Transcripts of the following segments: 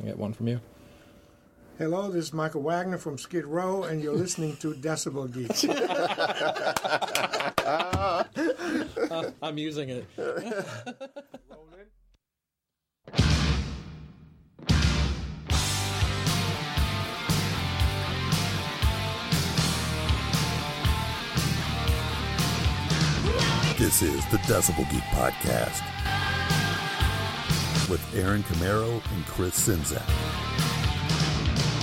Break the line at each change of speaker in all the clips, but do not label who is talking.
I get one from you.
Hello, this is Michael Wagner from Skid Row, and you're listening to Decibel Geek.
Uh, I'm using it.
This is the Decibel Geek Podcast with Aaron Camaro and Chris Czynszak.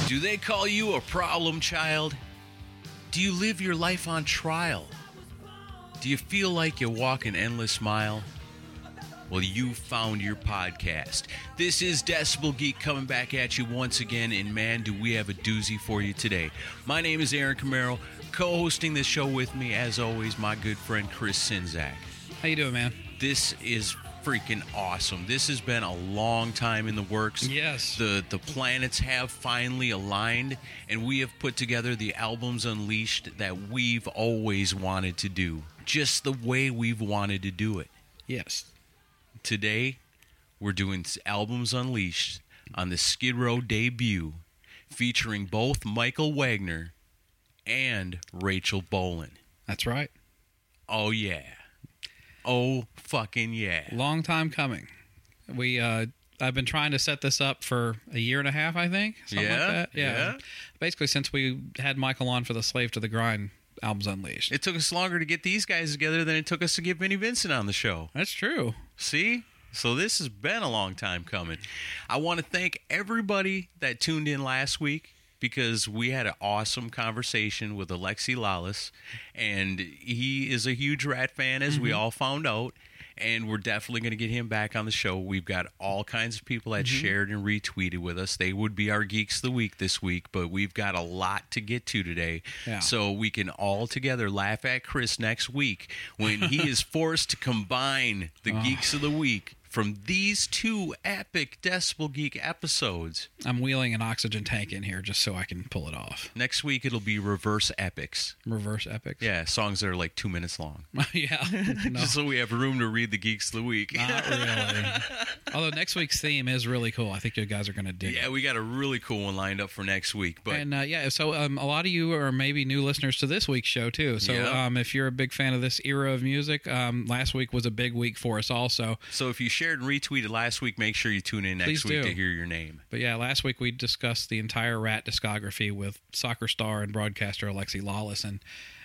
Do they call you a problem child? Do you live your life on trial? Do you feel like you walk an endless mile? Well, you found your podcast. This is Decibel Geek coming back at you once again, and man, do we have a doozy for you today. My name is Aaron Camaro, co-hosting this show with me, as always, my good friend Chris Czynszak.
How you doing, man?
This is freaking awesome. This has been a long time in the works.
Yes.
The the planets have finally aligned and we have put together the albums unleashed that we've always wanted to do. Just the way we've wanted to do it.
Yes.
Today, we're doing albums unleashed on the Skid Row debut featuring both Michael Wagner and Rachel Bolan.
That's right.
Oh yeah. Oh fucking yeah.
Long time coming. We uh I've been trying to set this up for a year and a half, I think. Something
Yeah,
like that.
yeah.
Basically since we had Michael on for the Slave to the Grind albums unleashed.
It took us longer to get these guys together than it took us to get Vinnie Vincent on the show.
That's true.
See? So this has been a long time coming. I want to thank everybody that tuned in last week because we had an awesome conversation with Alexi Lalas, and he is a huge Ratt fan, as we mm-hmm. all found out. And we're definitely going to get him back on the show. We've got all kinds of people that mm-hmm. shared and retweeted with us. They would be our geeks of the week this week, but we've got a lot to get to today.
Yeah.
So we can all together laugh at Chris next week when he is forced to combine the oh. geeks of the week from these two epic Decibel Geek episodes.
I'm wheeling an oxygen tank in here just so I can pull it off.
Next week it'll be reverse epics.
Reverse epics.
Yeah, songs that are like two minutes long.
yeah. No,
Just so we have room to read the geeks of the week.
not really. Although next week's theme is really cool. I think you guys are going to dig it.
yeah, we got a really cool one lined up for next week. But
and uh, yeah, so um, a lot of you are maybe new listeners to this week's show too. So
Yeah.
um, if you're a big fan of this era of music, um, last week was a big week for us also.
so if you shared and retweeted last week, make sure you tune in next
Please
week
do.
to hear your name.
But yeah, last week we discussed the entire Ratt discography with soccer star and broadcaster Alexi Lalas, and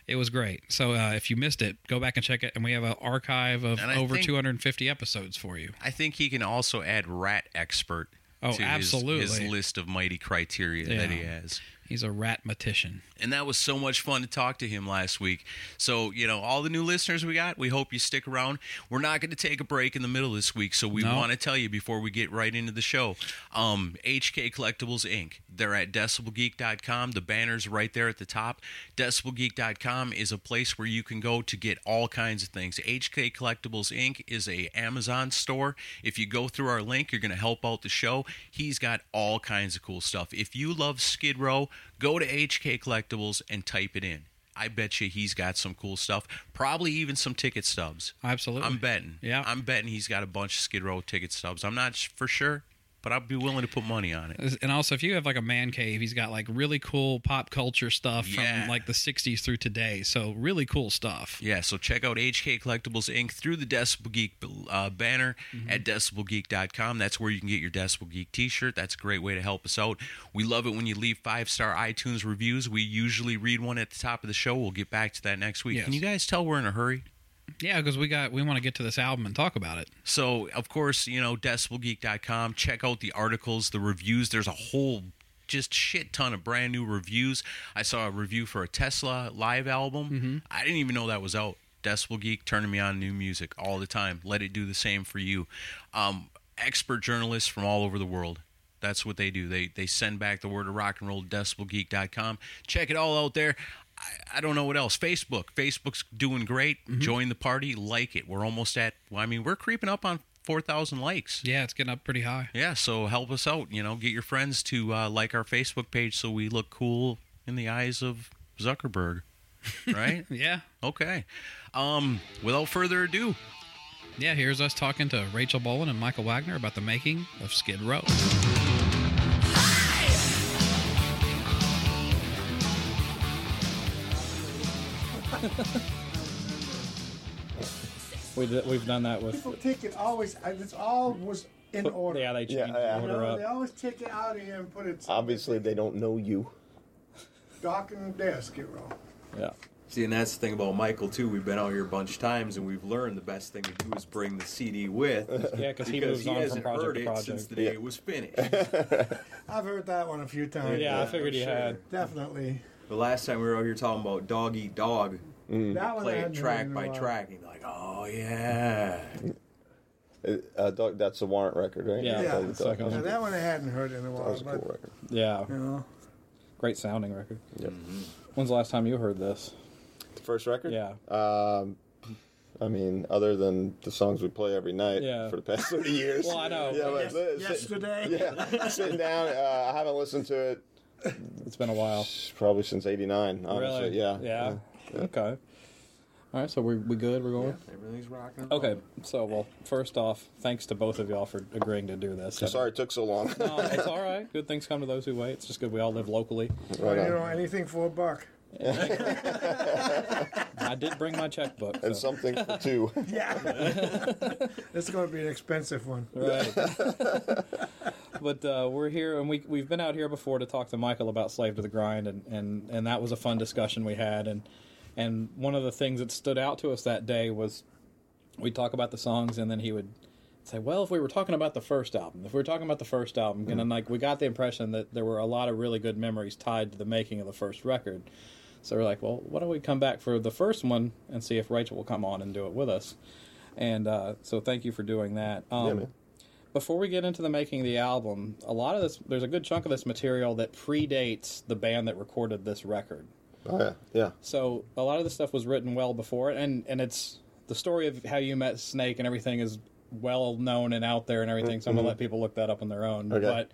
it was great. So uh, if you missed it, go back and check it. And we have an archive of over
think-
250 episodes for you.
I think he can also add Ratt expert
Oh,
to his-
absolutely.
his, list of mighty criteria that he has.
He's a ratmatician.
And that was so much fun to talk to him last week. So, you know, all the new listeners we got, we hope you stick around. We're not going to take a break in the middle this week, so we
No.
want to tell you before we get right into the show. Um, HK Collectibles Inc. They're at decibelgeek.com. The banner's right there at the top. Decibelgeek.com is a place where you can go to get all kinds of things. HK Collectibles Inc. is a Amazon store. If you go through our link, you're going to help out the show. He's got all kinds of cool stuff. If you love Skid Row, go to HK Collectibles and type it in. I bet you he's got some cool stuff. Probably even some ticket stubs.
Absolutely.
I'm betting.
Yeah.
I'm betting he's got a bunch of Skid Row ticket stubs. I'm not sh- for sure, but I'd be willing to put money on it.
And also, if you have like a man cave, he's got like really cool pop culture stuff
Yeah.
from like the '60s through today. So really cool stuff.
Yeah, so check out HK Collectibles Inc. through the Decibel Geek uh, banner at decibelgeek.com. That's where you can get your Decibel Geek t-shirt. That's a great way to help us out. We love it when you leave five-star iTunes reviews. We usually read one at the top of the show. We'll get back to that next week.
Yes.
Can you guys tell we're in a hurry?
Yeah, because we got we want to get to this album and talk about it.
So, of course, you know, decibelgeek.com. Check out the articles, the reviews. There's a whole just shit ton of brand new reviews. I saw a review for a Tesla live album. I didn't even know that was out. Decibel Geek turning me on new music all the time. Let it do the same for you. Um, expert journalists from all over the world. That's what they do. They they send back the word of rock and roll to decibelgeek.com. Check it all out there. I, I don't know what else. Facebook. Facebook's doing great. Join the party. Like it. We're almost at, well, I mean, we're creeping up on 4,000 likes.
Yeah, it's getting up pretty high.
Yeah, so help us out. You know, get your friends to uh, like our Facebook page so we look cool in the eyes of Zuckerberg. Right?
Yeah,
okay. Um, without further ado,
yeah. Here's us talking to Rachel Bolan and Michael Wagner about the making of Skid Row.
We did, we've done that with.
People take it always. It's all was in order.
Yeah, they changed
Yeah, yeah.
the
You
order
know, they
up.
always take it out of here and put it
Obviously, they don't know you.
dark in there, Skid Row.
Yeah.
See, and that's the thing about Michael too. We've been out here a bunch of times, and we've learned the best thing to do is bring the CD with.
Yeah, 'cause he
because
moves on from
hasn't
project
heard
to
it
project.
since the day
Yeah.
it was finished.
I've heard that one a few times.
Yeah, I figured you had.
Definitely.
the last time we were out here talking about Dog Eat Dog,
That one
play it track by track, and you're like, oh yeah.
Uh, Doug, that's the warrant record, right?
Yeah,
Yeah.
Doug- Doug-
Now, that one I hadn't heard in a while.
That
while,
was a
but
cool record.
Yeah.
you know,
Great sounding record.
Yep.
When's the last time you heard this?
The first record?
Yeah.
Um, I mean, other than the songs we play every night
Yeah.
for the past 30 years.
Well, I know.
Yeah, but
Yes-
sit-
yesterday.
yeah, sitting down. Uh, I haven't listened to it
It's been a while.
probably since '89. Honestly,
Really?
yeah.
Yeah. Okay. All right, so we we good? We're going.
Everything's rocking.
Okay. So well, first off, thanks to both of y'all for agreeing to do this.
Sorry it took so long.
No, it's all right. Good things come to those who wait. It's just good we all live locally.
well,
Right
you know, anything for a buck.
I did bring my checkbook.
and something for two.
Yeah. it's going to be an expensive one.
Right. but uh, we're here, and we we've been out here before to talk to Michael about Slave to the Grind, and, and, and that was a fun discussion we had. And and one of the things that stood out to us that day was we'd talk about the songs, and then he would say, "Well, if we were talking about the first album, if we were talking about the first album," and then like we got the impression that there were a lot of really good memories tied to the making of the first record. So we're like, well, why don't we come back for the first one and see if Rachel will come on and do it with us? And uh, so thank you for doing that. Um,
Yeah,
before we get into the making of the album, a lot of this, there's a good chunk of this material that predates the band that recorded this record.
Oh, yeah, yeah.
So a lot of the stuff was written well before it, and and it's the story of how you met Snake and everything is well known and out there and everything. So I'm gonna let people look that up on their own.
Okay.
But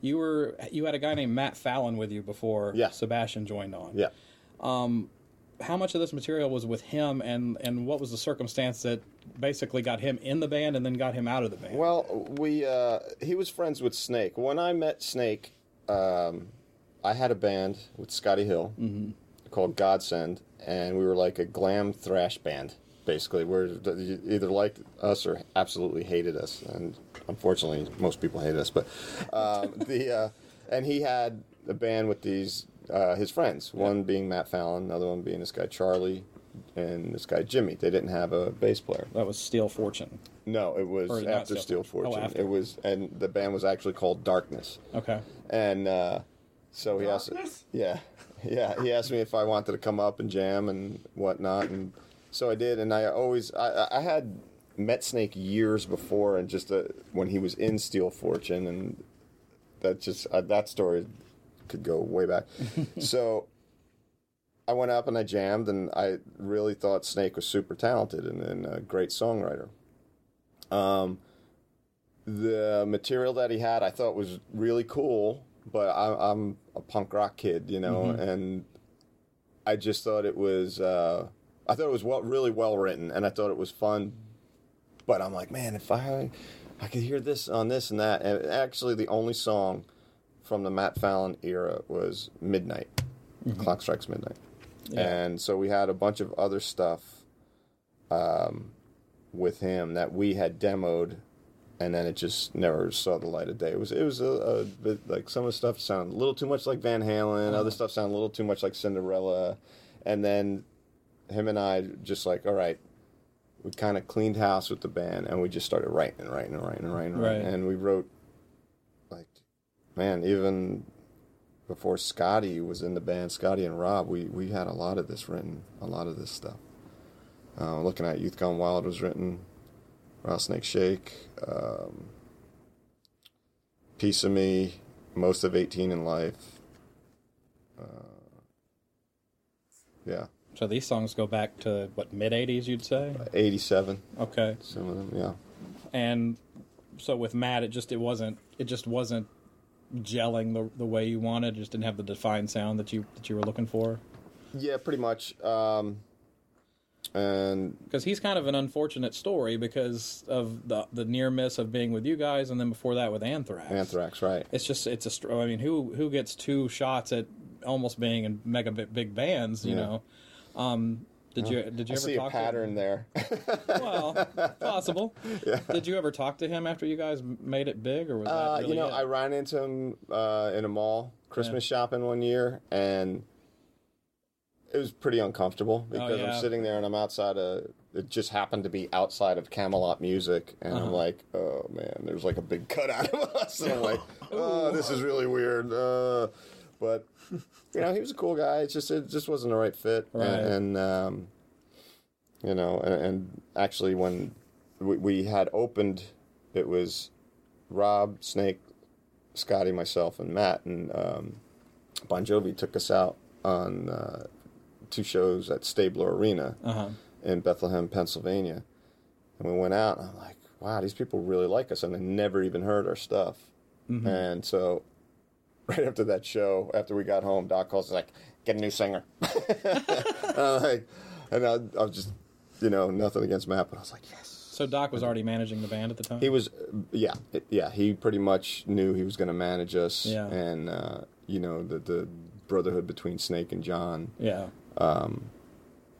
you were you had a guy named Matt Fallon with you before
Yeah.
Sebastian joined on.
Yeah.
How much of this material was with him, and and what was the circumstance that basically got him in the band and then got him out of the band?
Well, we uh, he was friends with Snake. When I met Snake, um, I had a band with Scotty Hill called Godsend, and we were like a glam thrash band. Basically, where you either liked us or absolutely hated us, and unfortunately, most people hated us. But um, the uh, and he had a band with these uh, his friends. One being Matt Fallon, another one being this guy Charlie, and this guy Jimmy. They didn't have a bass player.
that was Steel Fortune.
No, it was
Or
after
Steel
Steel
Fortune.
Fortune.
Oh, after.
It was, and the band was actually called Darkness.
Okay.
And uh, so he asked, yeah, yeah, he asked me if I wanted to come up and jam and whatnot, and so I did. And I always, I, I had met Snake years before, and just uh, when he was in Steel Fortune, and that just uh, that story could go way back. so I went up and I jammed, and I really thought Snake was super talented and, and a great songwriter. Um, the material that he had, I thought was really cool, but I, I'm a punk rock kid, you know, and I just thought it was, uh, I thought it was well, really well written, and I thought it was fun. But I'm like, man, if I I could hear this on this and that. And actually, the only song from the Matt Fallon era was Midnight. Clock Strikes Midnight.
Yeah.
And so we had a bunch of other stuff um, with him that we had demoed, and then it just never saw the light of day. It was it was a, a bit like some of the stuff sounded a little too much like Van Halen. Other stuff sounded a little too much like Cinderella, and then him and I just like all right. We kind of cleaned house with the band, and we just started writing and writing and writing and writing, and writing.
Right.
and we wrote like, man, even before Scotty was in the band, Scotty and Rob, we, we had a lot of this written, a lot of this stuff. Uh, looking at Youth Gone Wild was written, Rattlesnake Shake, um, Piece of Me, most of 18 and Life. Uh, yeah,
So these songs go back to what mid '80s, you'd say?
87,
Okay.
some of them, yeah.
And so with Matt, it just it wasn't it just wasn't gelling the the way you wanted. It just didn't have the defined sound that you that you were looking for.
Yeah, pretty much. Um, and
Because he's kind of an unfortunate story because of the the near miss of being with you guys, and then before that with Anthrax.
Anthrax, right.
It's just it's a. str- I mean, who who gets two shots at almost being in mega big, big bands? You
Yeah.
know. Um, did you did you
I
ever
see a
talk
pattern there.
To, well, possible. Did you ever talk to him after you guys made it big, or was that
Uh,
really
you know,
it?
I ran into him uh, in a mall Christmas shopping one year, and it was pretty uncomfortable because
Oh, yeah.
I'm sitting there and I'm outside of. It just happened to be outside of Camelot Music, and
Uh-huh.
I'm like, oh man, there's like a big cutout of us, and I'm like, oh, this is really weird. Uh, but you know, he was a cool guy. It's just it just wasn't the right fit,
Right.
and, and um, you know, and, and actually when we, we had opened, it was Rob, Snake, Scotty, myself, and Matt, and um, Bon Jovi took us out on uh, two shows at Stabler Arena
Uh-huh.
in Bethlehem, Pennsylvania, and we went out. and I'm like, wow, these people really like us, and they never even heard our stuff. And so, right after that show, after we got home, Doc calls us like, "Get a new singer." and I'm like, and I, I was just, you know, nothing against Matt, but I was like, yes.
So Doc was already managing the band at the time.
He was, yeah, yeah. He pretty much knew he was going to manage us,
Yeah.
and uh, you know the the brotherhood between Snake and John.
yeah.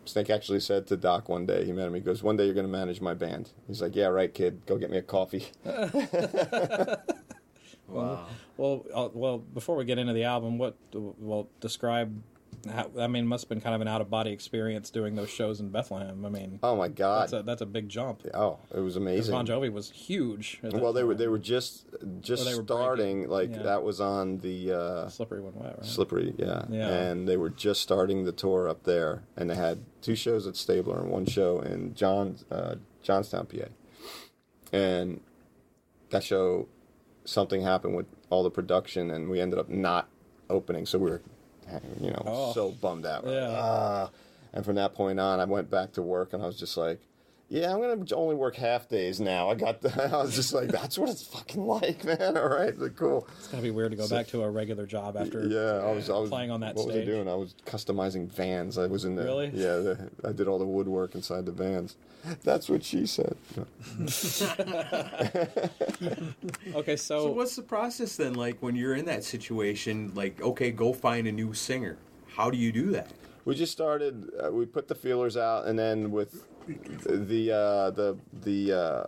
Snake actually said to Doc one day, he met him. He goes, "One day you're going to manage my band." He's like, "Yeah, right, kid. Go get me a coffee."
Wow.
Well, uh, well, before we get into the album, what well describe? How, I mean, it must have been kind of an out of body experience doing those shows in Bethlehem. I mean,
Oh my God!
that's a that's a big jump.
oh, it was amazing.
Bon Jovi was huge.
well, they were they were just just
were
starting.
breaking,
Like
yeah.
that was on the uh,
Slippery When Wet, right?
Slippery, yeah.
Yeah.
And they were just starting the tour up there, and they had two shows at Stabler and one show in John, uh, Johnstown, PA. And that show, something happened with all the production, and we ended up not opening. So we were, you know,
Oh.
so bummed out.
Yeah.
"Ah." And from that point on, I went back to work, and I was just like. Yeah, I'm gonna only work half days now. I got. The, I was just like, that's what it's fucking like, man. All right, like, cool.
It's gotta be weird to go back to a regular job after.
Yeah, I was, I was
playing on that
What was
stage.
I doing? I was customizing vans. I was in there.
Really?
Yeah, the, I did all the woodwork inside the vans. That's what she said.
Okay, so,
So what's the process then? Like when you're in that situation, like okay, go find a new singer. How do you do that?
We just started. Uh, we put the feelers out, and then with the uh, the the uh,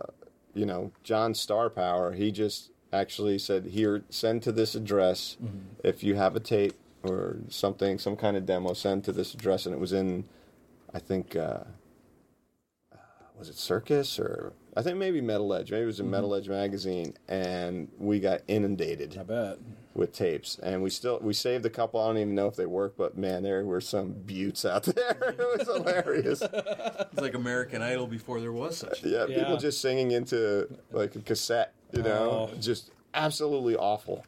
you know John Star Power, he just actually said, "Here, send to this address if you have a tape or something, some kind of demo. Send to this address." And it was in, I think, uh, uh, was it Circus or I think maybe Metal Edge. Maybe it was in Metal Edge magazine, and we got inundated
I bet.
With tapes, and we still we saved a couple. I don't even know if they work, but man, there were some buttes out there. it was hilarious.
It's like American Idol before there was such.
Yeah,
Yeah.
people just singing into like a cassette, you know,
Oh.
just absolutely awful.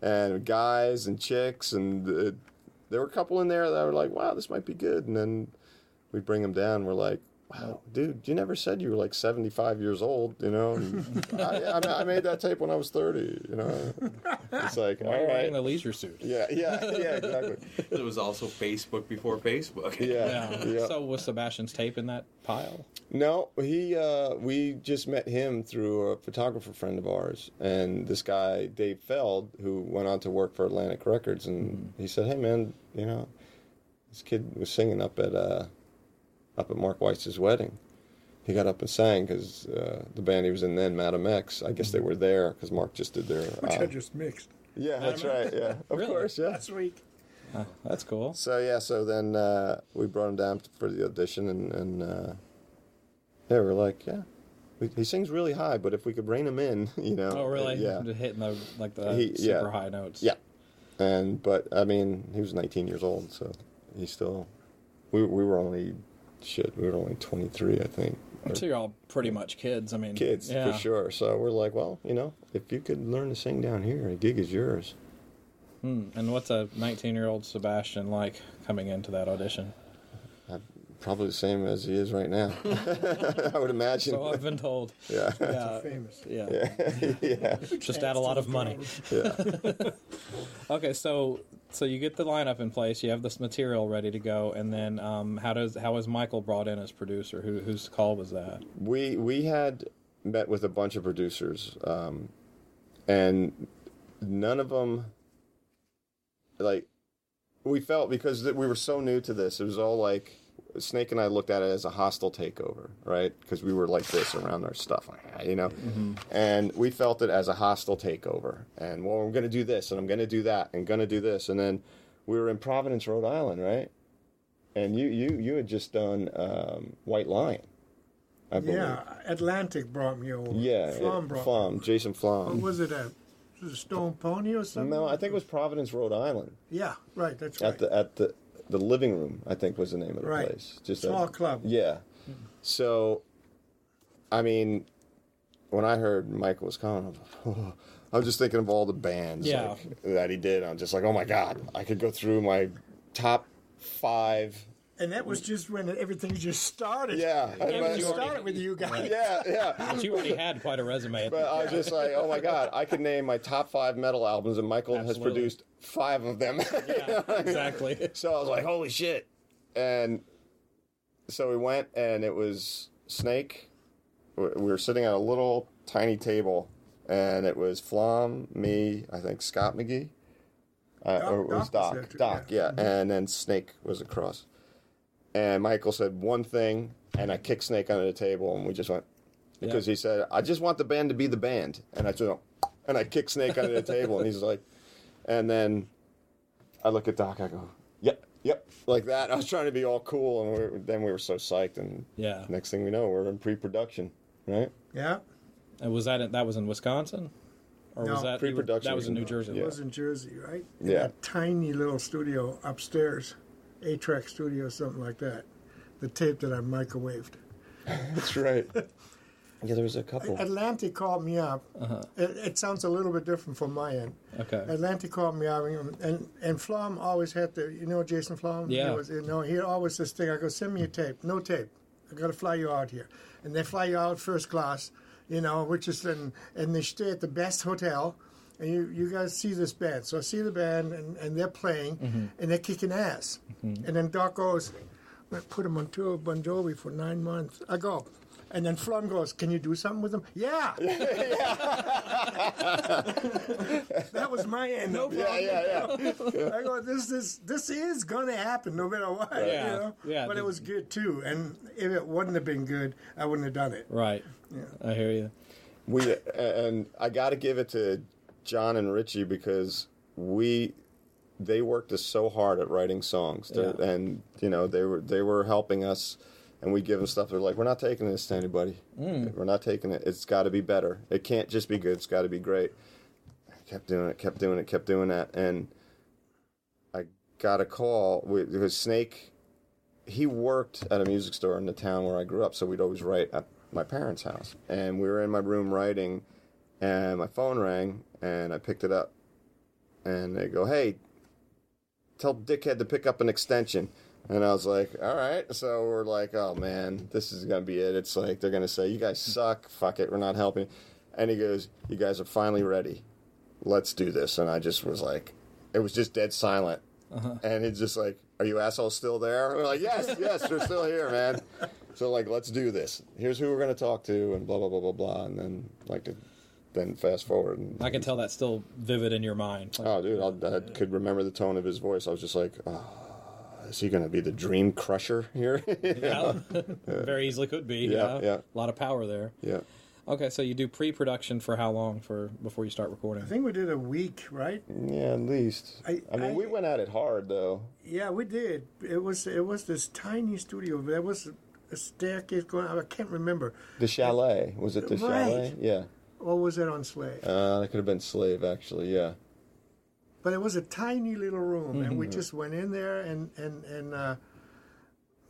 And guys and chicks, and uh, there were a couple in there that were like, "Wow, this might be good," and then we bring them down. We're like, dude, you never said you were like 75 years old, you know? I, I, I made that tape when I was 30, you know? It's like,
Why are
all
you
right.
wearing the leisure suit?
Yeah, yeah, yeah, exactly.
It was also Facebook before Facebook.
Yeah,
Yeah.
yeah.
So was Sebastian's tape in that pile?
No, he, uh, we just met him through a photographer friend of ours. And this guy, Dave Feld, who went on to work for Atlantic Records, and he said, hey, man, you know, this kid was singing up at, uh, up at Mark Weiss's wedding. He got up and sang because uh, the band he was in then, Madam X, I guess they were there because Mark just did their.
Which I
uh,
just mixed
yeah, that's right. Yeah, of
Really?
course. Yeah.
last week.
Huh, that's cool.
So yeah, so then uh, we brought him down for the audition, and, and uh, yeah, we're like, yeah, we, he sings really high, but if we could rein him in, you know.
Oh, really?
Yeah.
Just hitting the like the
He-
super
yeah.
high notes.
Yeah. And but I mean, he was 19 years old, so he still. We we were only, shit, we were only 23, I think.
So you're all pretty much kids. I mean,
kids
yeah.
for sure. So we're like, well, you know, if you could learn to sing down here, a gig is yours.
Hmm. And what's a 19 year old Sebastian like coming into that audition?
Probably the same as he is right now. I would imagine.
So I've been told.
yeah.
Yeah.
Famous.
Yeah.
yeah. yeah.
Just add a lot of money.
Yeah.
Okay, so so you get the lineup in place, you have this material ready to go, and then um, how does how is Michael brought in as producer? Who whose call was that?
we we had met with a bunch of producers, um, and none of them like we felt because we were so new to this. It was all like Snake and I looked at it as a hostile takeover, right? Because we were like this around our stuff, like, you know, and we felt it as a hostile takeover. And well, I'm going to do this, and I'm going to do that, and going to do this, and then we were in Providence, Rhode Island, right? And you you you had just done um, White Lion. I believe.
Yeah, Atlantic brought me over.
Yeah,
Flom
it-
brought
Flom,
me.
Jason
What
Flom.
was it at? Was it Stone Pony or something?
No, I think it was Providence, Rhode Island.
Yeah, right. That's right.
At the at the the living room, I think was the name of the
Right.
place. Just
Small
a,
club.
Yeah. Hmm. So, I mean, when I heard Michael was coming, I was, I was just thinking of all the bands
Yeah.
like, that he did. I'm just like, oh my god, I could go through my top five.
and that was just when everything just started.
Yeah, I
It
mean-
just started with you guys.
Yeah, yeah.
But you already had quite a resume.
But I was just like, oh my god, I could name my top five metal albums, and Michael has produced five of them.
yeah, exactly.
So I was like, holy shit. And so we went, and it was Snake. We we were sitting at a little tiny table, and it was Flom, me, I think Scott McGhee. Uh,
Doc-
or it was
Doc was
Doc. Doc,
yeah.
yeah. And then Snake was across. And Michael said one thing, and I kicked Snake under the table, and we just went. Because he said, I just want the band to be the band. And I just went, and I kicked Snake under the table, and he's like, and then I look at Doc. I go, "Yep, yep," like that. I was trying to be all cool, and we were, then we were so psyched. And
Yeah.
next thing we know, we're in pre-production, right?
Yeah,
And was that in, that was in Wisconsin, or was that
Pre-production
That was
was
in
in-
New Jersey.
it was in Jersey, right? In
Yeah.
that tiny little studio upstairs, A-Track studio, something like that. The tape that I microwaved.
That's right. yeah, there was a couple.
Atlantic called me up.
Uh-huh.
It, it sounds a little bit different from my end.
Okay.
Atlantic called me up, and and, Flom always had to, you know, Jason Flom.
Yeah.
He was, you know, he always this thing. I go, send me a tape. No tape. I got to fly you out here, and they fly you out first class, you know, which is in, and they stay at the best hotel. And you, you guys see this band. So I see the band, and, and they're playing,
Mm-hmm.
and they're kicking ass. And then Doc goes, I put him on tour with Bon Jovi for nine months. I go. And then Flom goes, Can you do something with them?" Yeah. that was my end. No
yeah, yeah, yeah.
I go, this is this is gonna happen no matter what.
Yeah,
You know?
yeah.
But it was good too. And if it wouldn't have been good, I wouldn't have done it.
Right. Yeah. I hear you.
we and I got to give it to John and Richie because we they worked us so hard at writing songs, to,
Yeah.
and you know they were they were helping us, and we give them stuff. They're like, we're not taking this to anybody. Mm. We're not taking it. It's got to be better. It can't just be good. It's got to be great. I kept doing it, kept doing it, kept doing that, and I got a call with Snake. He worked at a music store in the town where I grew up, so we'd always write at my parents' house. And we were in my room writing, and my phone rang, and I picked it up, and they go, "Hey, tell Dickhead to pick up an extension." And I was like, all right. So we're like, oh man, this is gonna be it. It's like they're gonna say, you guys suck. Fuck it, we're not helping. And he goes, you guys are finally ready. Let's do this. And I just was like, it was just dead silent. Uh-huh. And he's just like, are you assholes still there? And we're like, yes, yes, they're still here, man. So like, let's do this. Here's who we're gonna talk to, and blah blah blah blah blah. And then like, then fast forward. And,
I can tell that's still vivid in your mind. Like,
Oh, dude, I'll, I could remember the tone of his voice. I was just like, oh, is he going to be the dream crusher here?
yeah. Very easily could be.
Yeah,
Yeah,
yeah.
A lot of power there.
yeah.
Okay, so you do pre-production for how long for before you start recording?
I think we did a week, right?
Yeah, at least. I,
I-
mean,
I-
we went at it hard, though.
Yeah, we did. It was it was this tiny studio. There was a staircase going. I can't remember.
The chalet. Was it the
Right.
chalet? Yeah.
Or was it on Slave?
Uh, that could have been Slave, actually, yeah.
But it was a tiny little room, and
Mm-hmm.
we just went in there and and and. Uh,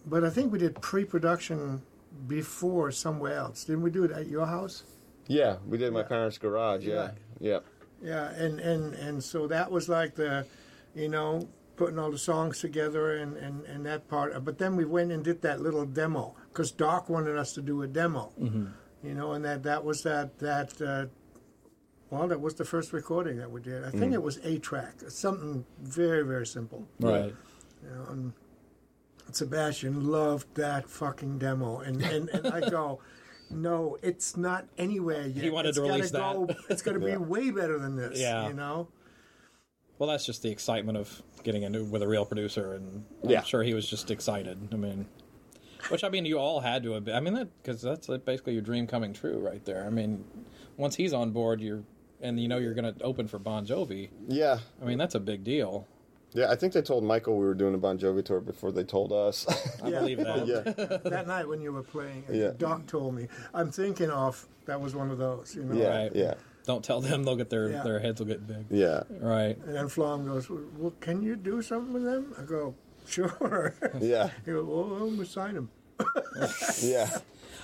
but I think we did pre-production before somewhere else. Didn't we do it at your house?
Yeah, we did my parents' garage, yeah.
Yeah.
Yeah.
Yeah, and and and so that was like the, you know, putting all the songs together and and and that part. But then we went and did that little demo because Doc wanted us to do a demo.
Mm-hmm.
You know, and that that was that that. Uh, well, that was the first recording that we did. I
Mm.
think it was a track, something very very simple.
Right.
You know, and Sebastian loved that fucking demo, and and, and I go. No, it's not anywhere yet.
He wanted
It's
to
gotta
release that.
go, It's going to be
Yeah.
way better than this.
Yeah.
you know.
Well, that's just the excitement of getting into with a real producer, and
Yeah.
I'm sure he was just excited. I mean, which I mean, you all had to have. Been, I mean, that because that's basically your dream coming true right there. I mean, once he's on board, you're and you know you're going to open for Bon Jovi.
Yeah.
I mean, that's a big deal.
Yeah, I think they told Michael we were doing a Bon Jovi tour before they told us.
I believe that.
yeah.
that night when you were playing,
Yeah.
Doc told me. I'm thinking of that was one of those, you know.
Yeah.
Right.
Yeah.
Don't tell them; they'll get their
Yeah.
their heads will get big.
Yeah.
Right.
And then Flom goes, "Well, can you do something with them?" I go, "Sure."
Yeah.
he goes, "Well, well, we sign him."
Yeah.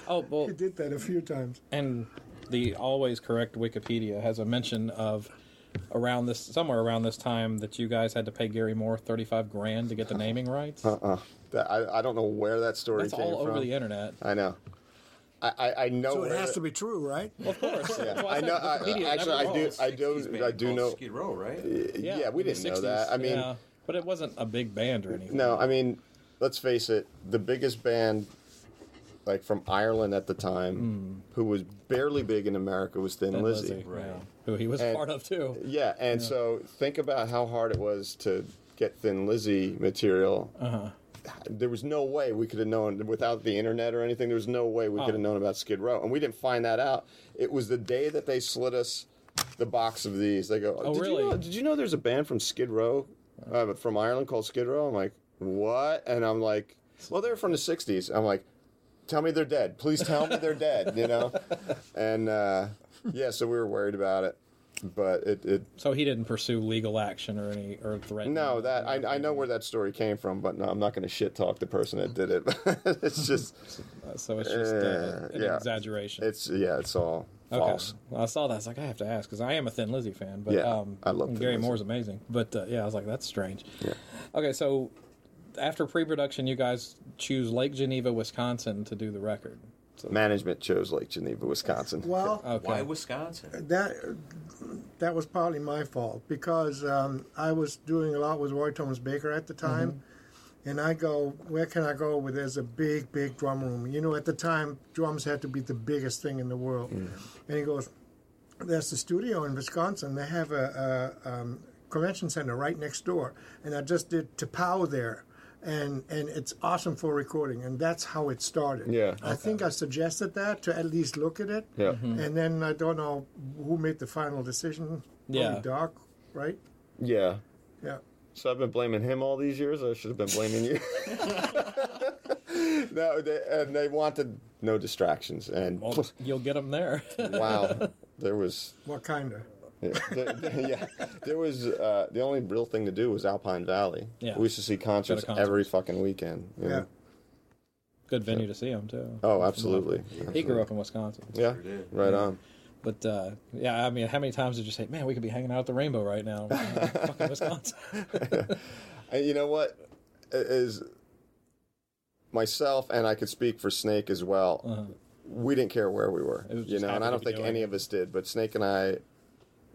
Oh well,
He did that a few times.
and the always correct Wikipedia has a mention of around this somewhere around this time that you guys had to pay Gary Moore thirty five grand to get the naming rights.
Uh, that, I, I don't know where that story
That's
came
all over
from.
the internet.
I know. I, I, I know.
So it has
that-
to be true, right?
Of course.
Yeah,
That's why
I know. I, actually, I do.
wrong.
I do.
60s
I do know.
called Skid Row, right?
Yeah,
yeah we
didn't know that. I mean,
Yeah, but it wasn't a big band or anything.
no. I mean, let's face it. The biggest band, like from Ireland at the time, who was barely big in America, was Thin
Thin
Lizzy.
Lizzy, yeah, who he was
And-
part of too.
Yeah, and so think about how hard it was to get Thin Lizzy material.
Uh-huh.
There was no way we could have known without the internet or anything. There was no way we could
Oh.
have known about Skid Row, and we didn't find that out. It was the day that they slid us the box of these. They go,
Oh,
did
really?
You know, did you know there's a band from Skid Row, uh, from Ireland called Skid Row? I'm like, what? And I'm like, well, they're from the '60s. I'm like, tell me they're dead. Please tell me they're dead. You know? And uh, yeah, so we were worried about it, but it, it
So he didn't pursue legal action or any or threat.
no, that I, I know where that story came from, but no, I'm not going to shit talk the person that did it. it's just,
So it's just uh,
Uh,
an
yeah.
exaggeration.
it's yeah, it's all false.
Well, I saw that. I was like, I have to ask because I am a Thin Lizzy fan. But
Yeah,
um,
I love Thin
Gary
Lizzy.
Moore's amazing. But uh, yeah, I was like, that's strange.
Yeah.
Okay, so after pre-production, you guys choose Lake Geneva, Wisconsin, to do the record. So,
Management chose Lake Geneva, Wisconsin.
Well,
okay.
Why Wisconsin?
that that was partly my fault because um, I was doing a lot with Roy Thomas Baker at the time, and I go, where can I go where there's a big, big drum room? You know, at the time, drums had to be the biggest thing in the world, and he goes, there's the studio in Wisconsin. They have a, a um, convention center right next door, and I just did T'Pau there. And and it's awesome for recording, and that's how it started.
Yeah.
I think I suggested that to at least look at it.
Yeah. Mm-hmm.
And then I don't know who made the final decision.
Yeah.
Doc, right?
Yeah.
Yeah.
So I've been blaming him all these years. I should have been blaming you. no, they, and they wanted no distractions. And
Well, you'll get them there.
wow, there was
What kind of?
Yeah, there, there- yeah, there was uh, the only real thing to do was Alpine Valley.
Yeah.
we used to see concerts,
concerts.
every fucking weekend.
Yeah.
know?
Good venue to see him too.
Oh, absolutely.
He grew up in Wisconsin.
Yeah,
Sure did.
right on.
But uh, yeah, I mean, how many times did you say, "Man, we could be hanging out at the Rainbow right now"? Fucking Wisconsin.
And you know what is myself and I could speak for Snake as well. We didn't care where we were,
Uh-huh.
you know, and I don't think
doing
any of us did. But Snake and I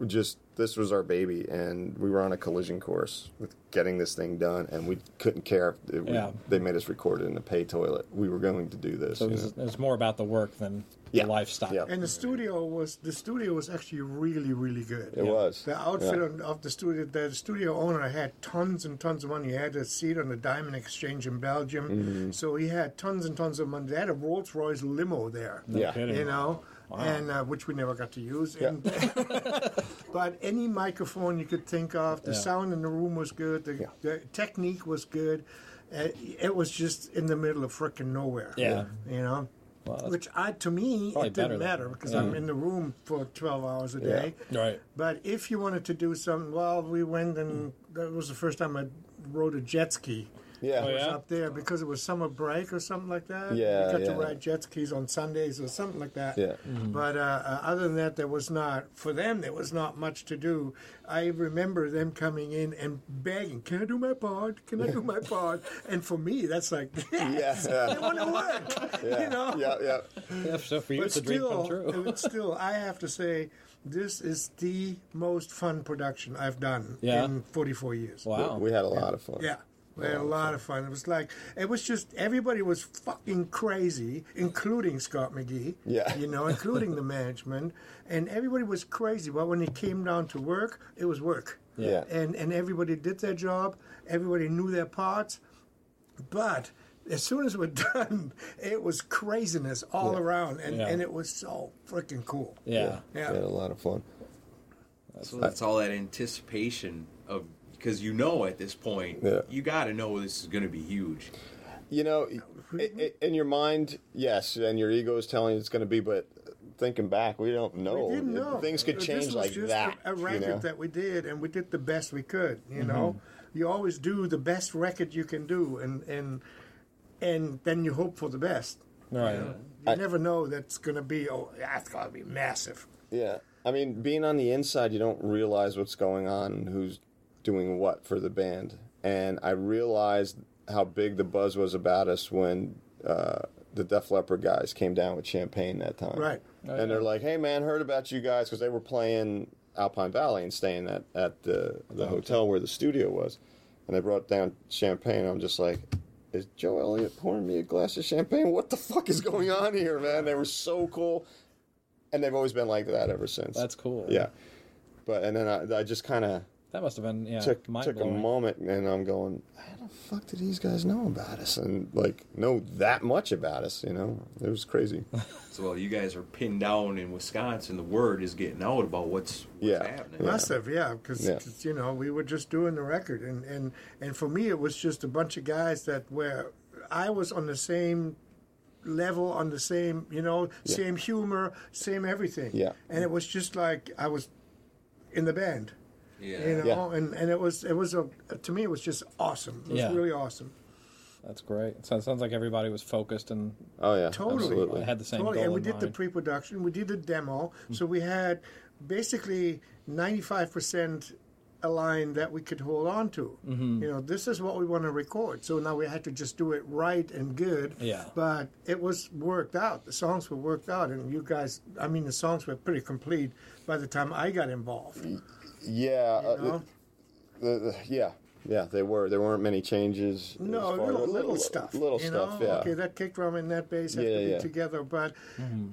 just this was our baby, and we were on a collision course with getting this thing done, and we couldn't care if it, we- they made us record it in a pay toilet. We were going to do this.
So it was, it was more about the work than
Yeah.
the lifestyle.
Yeah.
And the studio was the studio was actually really really good.
It was.
The outfit
Yeah.
of- of the studio, the studio owner had tons and tons of money. He had a seat on the Diamond Exchange in Belgium,
Mm-hmm.
so he had tons and tons of money. They had a Rolls Royce limo there.
Yeah.
you know, and uh, which we never got to use.
Yeah.
And, but any microphone you could think of, the
Yeah.
sound in the room was good. The, the technique was good. Uh, it was just in the middle of frickin' nowhere.
Yeah.
you know.
Well,
Which I, to me, it didn't matter because I'm in the room for 12 hours a day.
Right.
But if you wanted to do something, well, we went and that was the first time I rode a jet ski.
Yeah.
Oh,
It was
yeah?
up there because it was summer break or something like that.
Yeah,
you got
yeah.
to ride jet skis on Sundays or something like that.
Yeah.
But uh, uh, other than that, there was not for them. There was not much to do. I remember them coming in and begging, "Can I do my part? Can I do my part?" And for me, that's like,
Yeah,
yes,
yeah.
I want to work.
Yeah.
You know.
Yeah, yeah.
Yeah, so for you,
But
it's a dream
still,
come true.
but still, I have to say, this is the most fun production I've done
Yeah.
in 44 years.
Wow.
We had a lot of fun.
Yeah. We had a lot of fun. It was like it was just everybody was fucking crazy, including Scott McGhee.
Yeah.
You know, including the management. And everybody was crazy. But when it came down to work, it was work.
Yeah.
And and everybody did their job. Everybody knew their parts. But as soon as we're done, it was craziness all around, and,
Yeah.
and it was so freaking cool.
yeah.
Yeah.
We had a lot of fun.
So that's all that anticipation of because you know at this point
Yeah.
you got to know this is going to be huge.
You know, i- i- in your mind, yes, and your ego is telling you it's going to be, but thinking back, we don't know.
We didn't know.
Things could
This
change
was
like
just
that.
A, a
you
record
know?
that we did, and we did the best we could. You mm-hmm. know, you always do the best record you can do, and and and then you hope for the best.
Right.
You never know that's going to be. Oh, that's going to be massive.
Yeah. I mean, being on the inside, you don't realize what's going on who's doing what for the band. And I realized how big the buzz was about us when uh, the Def Leppard guys came down with champagne that time.
Right.
and they're like, hey, man, heard about you guys because they were playing Alpine Valley and staying at, at the, the hotel where the studio was. And they brought down champagne. I'm just like, is Joe Elliott pouring me a glass of champagne? What the fuck is going on here, man? They were so cool and they've always been like that ever since.
That's cool.
Yeah, but and then I, I just kind of
That must have been yeah
took took a moment, and I'm going, how the fuck did these guys know about us and like know that much about us? You know, it was crazy.
So while you guys are pinned down in Wisconsin, the word is getting out about what's, what's
Yeah.
happening.
Must have, yeah, because
Yeah.
you know we were just doing the record, and and and for me it was just a bunch of guys that were I was on the same level, on the same you know same humor, same everything.
Yeah.
and it was just like I was in the band.
Yeah.
You know,
Yeah.
and, and it was it was a to me it was just awesome. It was
Yeah.
really awesome.
That's great. So it sounds like everybody was focused and
Oh yeah,
Totally.
absolutely.
had the same
Totally.
goal
And we
in
did the pre-production. We did the demo. So we had basically 95% a line that we could hold on to.
Mm-hmm.
You know, this is what we want to record. So now we had to just do it right and good.
Yeah.
But it was worked out. The songs were worked out. And you guys, I mean, the songs were pretty complete by the time I got involved.
Yeah,
You
uh, the, the, yeah, yeah. They were. There weren't many changes.
No,
as
little, little stuff.
Little
you
stuff.
know?
Yeah.
Okay, that kick drum and that bass have
Yeah,
to be
yeah.
together, but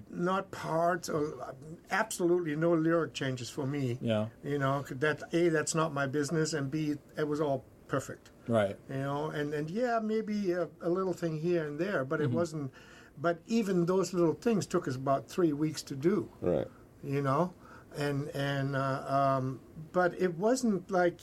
not parts or absolutely no lyric changes for me.
Yeah.
You know, that A, that's not my business, and B, it was all perfect.
right.
You know, and, and yeah, maybe a, a little thing here and there, but
Mm-hmm.
it wasn't. But even those little things took us about three weeks to do
Right.
you know and and uh, um, but it wasn't like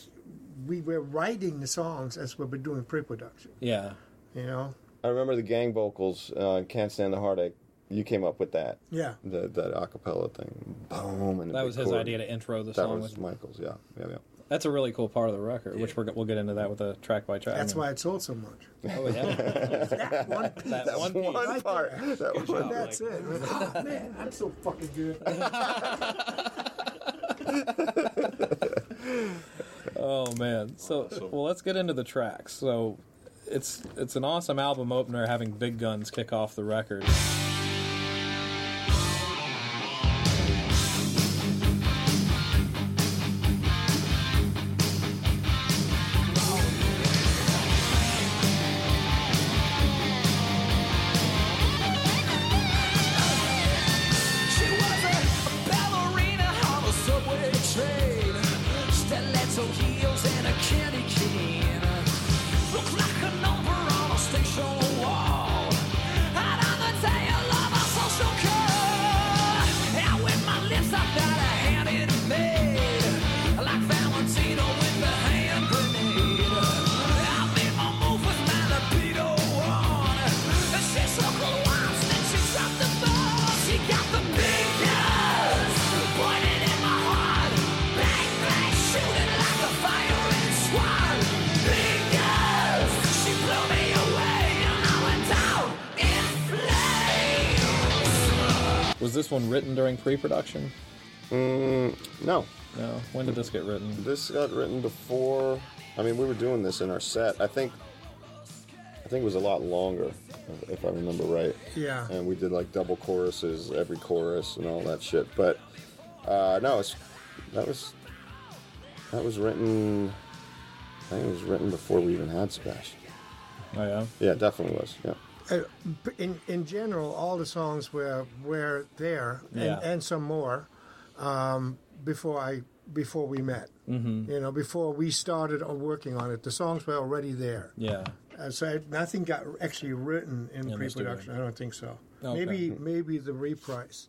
we were writing the songs as we were doing pre-production
Yeah.
you know
I remember the gang vocals. Uh, Can't stand the heartache. You came up with that.
yeah
The that acapella thing. Boom. And
That was his
chord.
idea to intro the
That
song
was
with.
Michael's. Yeah. Yeah. Yeah.
That's a really cool part of the record, which we're, we'll get into that with a track by track.
that's
I mean-
why it sold so much
Oh yeah.
that one piece
that one piece.
right
part.
there.
That
Good
one-
job,
that's
Mike.
it oh, man i'm so fucking good
Oh man. Oh, so well, let's get into the tracks. So it's it's an awesome album opener having Big Guns kick off the record.
Flames.
Was this one written during pre-production?
Mm, no,
No. When did this get written?
this got written before. I mean, we were doing this in our set. I think. I think it was a lot longer, if I remember right.
Yeah.
And we did like double choruses, every chorus, and all that shit. But uh, no, it's that was that was written. I think it was written before we even had Sebastian.
Oh yeah.
Yeah, it definitely was. Yeah.
Uh, in in general, all the songs were were there, and,
Yeah.
and some more, um, before I before we met. Mm-hmm. You know, before we started working on it, the songs were already there.
Yeah.
Uh, so I, nothing got actually written in
the
pre-production. I don't think so.
Okay.
Maybe maybe the reprise.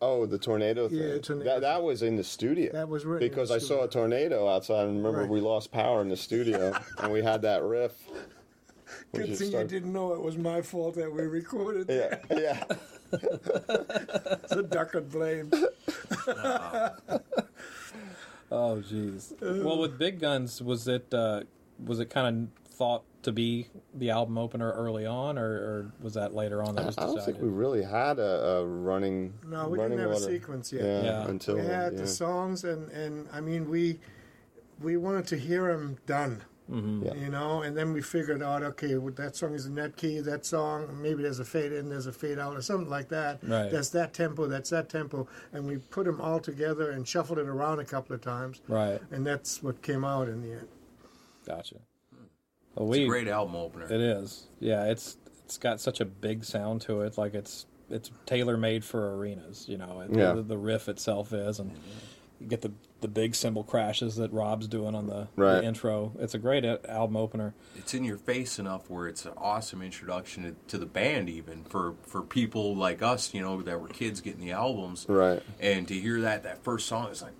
Oh, the tornado thing.
Yeah, tornado.
That, that was in the studio.
That was written in
because
the
I saw a tornado outside, and remember
Right.
we lost power in the studio, and we had that riff. We
Good thing
started-
you didn't know it was my fault that we recorded.
Yeah, yeah.
the duck and blame.
Oh jeez. well, with Big Guns, was it uh, was it kind of thought to be the album opener early on, or, or was that later on that was
I don't think we really had a, a running.
No, we
running
didn't have a sequence yet.
Yeah,
Yeah.
until
we had
yeah.
the songs, and and I mean we we wanted to hear them done.
Yeah.
You know, and then we figured out, okay, well, that song is in that key, that song, maybe there's a fade in, there's a fade out, or something like that.
Right.
That's that tempo, that's that tempo, and we put them all together and shuffled it around a couple of times,
Right.
and that's what came out in the end.
Gotcha. Well,
It's
we
a great album opener.
It is. Yeah, it's it's got such a big sound to it. Like it's it's tailor made for arenas. You know, It-
Yeah.
the, the riff itself is, and mm-hmm. you get the the big cymbal crashes that Rob's doing on the, the intro. It's a great album opener.
it's in your face enough where it's an awesome introduction to, to the band even for for people like us you know that were kids getting the albums
Right.
and to hear that that first song is like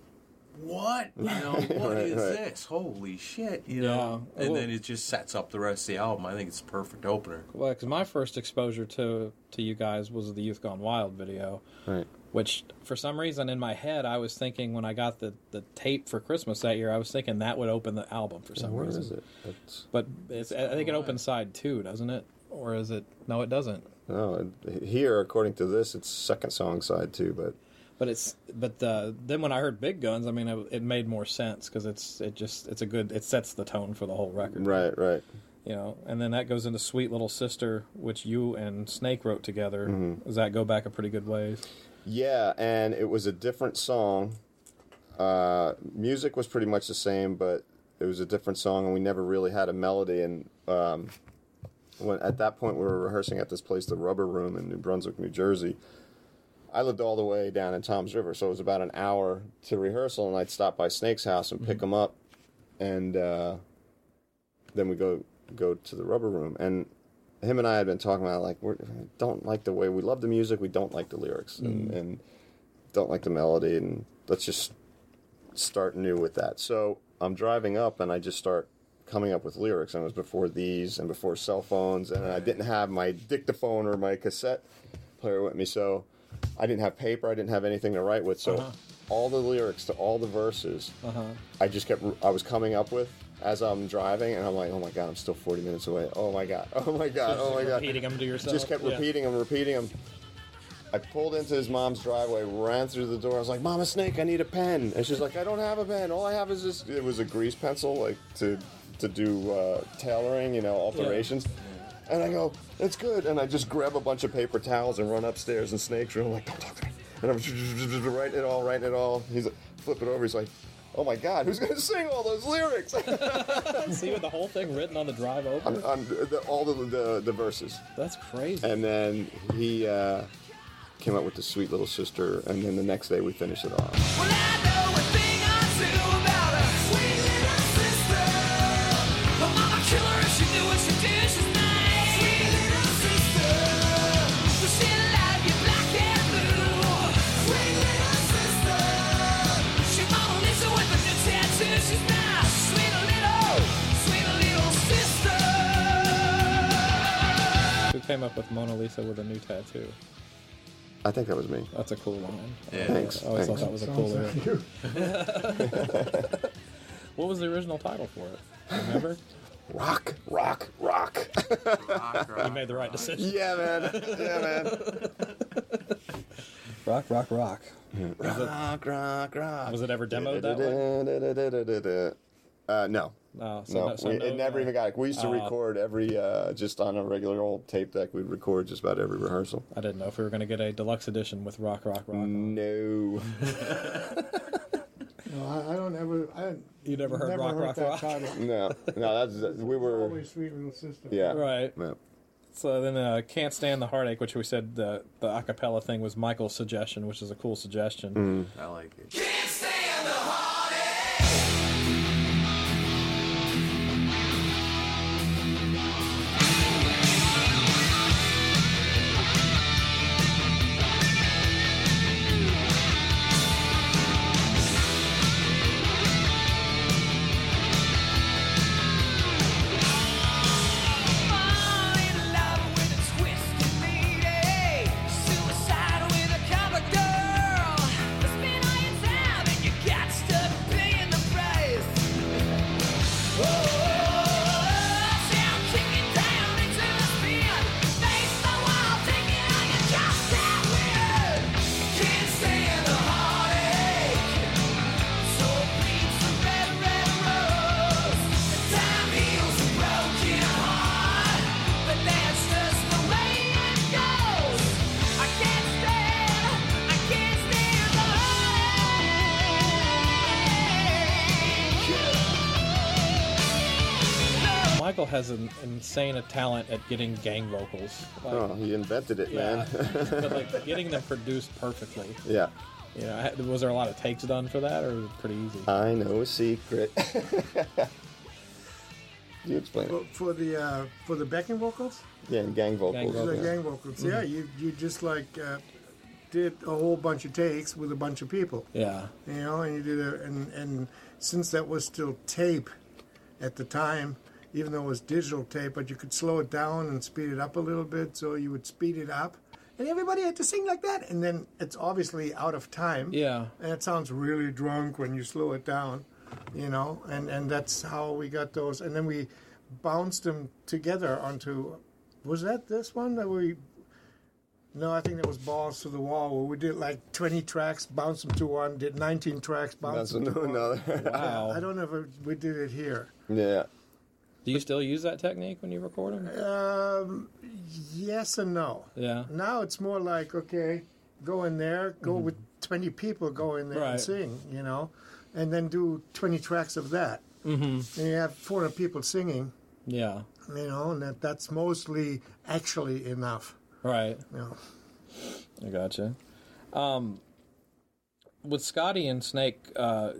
what you know what is
Right, right.
this holy shit you
Yeah.
know and
Well-
then it just sets up the rest of the album i think it's a perfect opener
Well, because my first exposure to to you guys was the Youth Gone Wild video,
Right.
Which for some reason in my head I was thinking when I got the the tape for Christmas that year I was thinking that would open the album for some
Where
reason.
is it? It's,
But it's, I think it opens side two, doesn't it? Or is it? No, it doesn't.
no, here according to this, it's second song side two, but
But it's but uh, then when I heard Big Guns, I mean, it, it made more sense because it's it just it's a good it sets the tone for the whole record,
right, right.
you know. And then that goes into Sweet Little Sister, which you and Snake wrote together. Does that go back a pretty good ways?
Yeah, and it was a different song. Uh, music was pretty much the same, but it was a different song, and we never really had a melody. And um, when at that point we were rehearsing at this place, the Rubber Room in New Brunswick, New Jersey. I lived all the way down in Toms River, so it was about an hour to rehearsal, and I'd stop by Snake's house and pick him up, and uh, then we go go to the Rubber Room, and him and I had been talking about like we don't like the way we love the music, we don't like the lyrics, and, mm. and don't like the melody, and let's just start new with that. So I'm driving up, and I just start coming up with lyrics, and it was before these and before cell phones, and I didn't have my dictaphone or my cassette player with me, so I didn't have paper, I didn't have anything to write with, so uh-huh. all the lyrics to all the verses, uh-huh. I just kept I was coming up with. As I'm driving, and I'm like, "Oh my god, I'm still 40 minutes away. Oh my god, oh my god, oh my god!"
Repeating them to yourself.
just kept
Yeah.
repeating them, repeating them. I pulled into his mom's driveway, ran through the door. I was like, "Mama Snake, I need a pen." And she's like, "I don't have a pen. All I have is this." It was a grease pencil, like to to do uh, tailoring, you know, alterations. And I go, it's good. And I just grab a bunch of paper towels and run upstairs in Snake's room, like, don't talk to me. And I'm writing it all, writing it all. He's like, flip it over. He's like, oh my God, who's going to sing all those lyrics?
See with the whole thing written on the drive over.
on, on the, all the, the, the verses.
That's crazy.
And then he uh, came up with the sweet little sister. And then the next day we finished it off.
Came up with Mona Lisa with a new tattoo?
I think that was me.
That's a cool line.
Yeah.
Thanks.
I always
Thanks.
thought that was a
Sounds
cool
like
lyric. What was the original title for it? Remember?
Rock, rock, rock.
rock you made the right decision.
yeah, man. Yeah, man.
Rock, rock, rock.
rock, rock, rock.
Was it ever demoed that way?
way? Uh, no.
No, so
No,
no, so
we,
no,
it never even got. We used to
uh,
record every uh, just on a regular old tape deck. We'd record just about every rehearsal.
I didn't know if we were going to get a deluxe edition with rock, rock, rock. on.
No,
No, I, I don't ever. I
You never heard Rock,
heard
Rock,
that
Rock?
title.
no, no. That's we were.
Always sweet little sister.
Yeah,
Right.
Yeah.
So then, uh, can't stand the heartache, which we said the the acapella thing was Michael's suggestion, which is a cool suggestion.
I like it.
Has an insane talent at getting gang vocals. Like,
Oh, he invented it,
yeah,
man.
but like getting them produced perfectly.
yeah.
You know, was there a lot of takes done for that, or was it pretty easy?
I know a secret. you explain it.
For, for the uh, for the backing vocals,
Yeah, and gang vocals.
vocals.
the
yeah.
gang vocals. Yeah, you you just like uh, did a whole bunch of takes with a bunch of people.
yeah,
you know, and you did a, and and since that was still tape at the time, even though it was digital tape, but you could slow it down and speed it up a little bit, so you would speed it up, and everybody had to sing like that, and then it's obviously out of time.
yeah.
And it sounds really drunk when you slow it down, you know, and and that's how we got those, and then we bounced them together onto. Was that this one that we? No, I think that was balls to the wall where we did like 20 tracks, bounced them to one, did 19 tracks, bounced them to one.
another.
Wow.
I don't know if we did it here.
yeah.
Do you still use that technique when you record them?
Um, yes and no.
Yeah.
Now it's more like okay, go in there, go with 20 people, go in there
Right.
and sing, you know, and then do 20 tracks of that. Mm-hmm. And you have 400 people singing,
Yeah.
you know, and that, that's mostly actually enough.
Right.
Know.
I gotcha. Um, with Scotti and Snake, uh,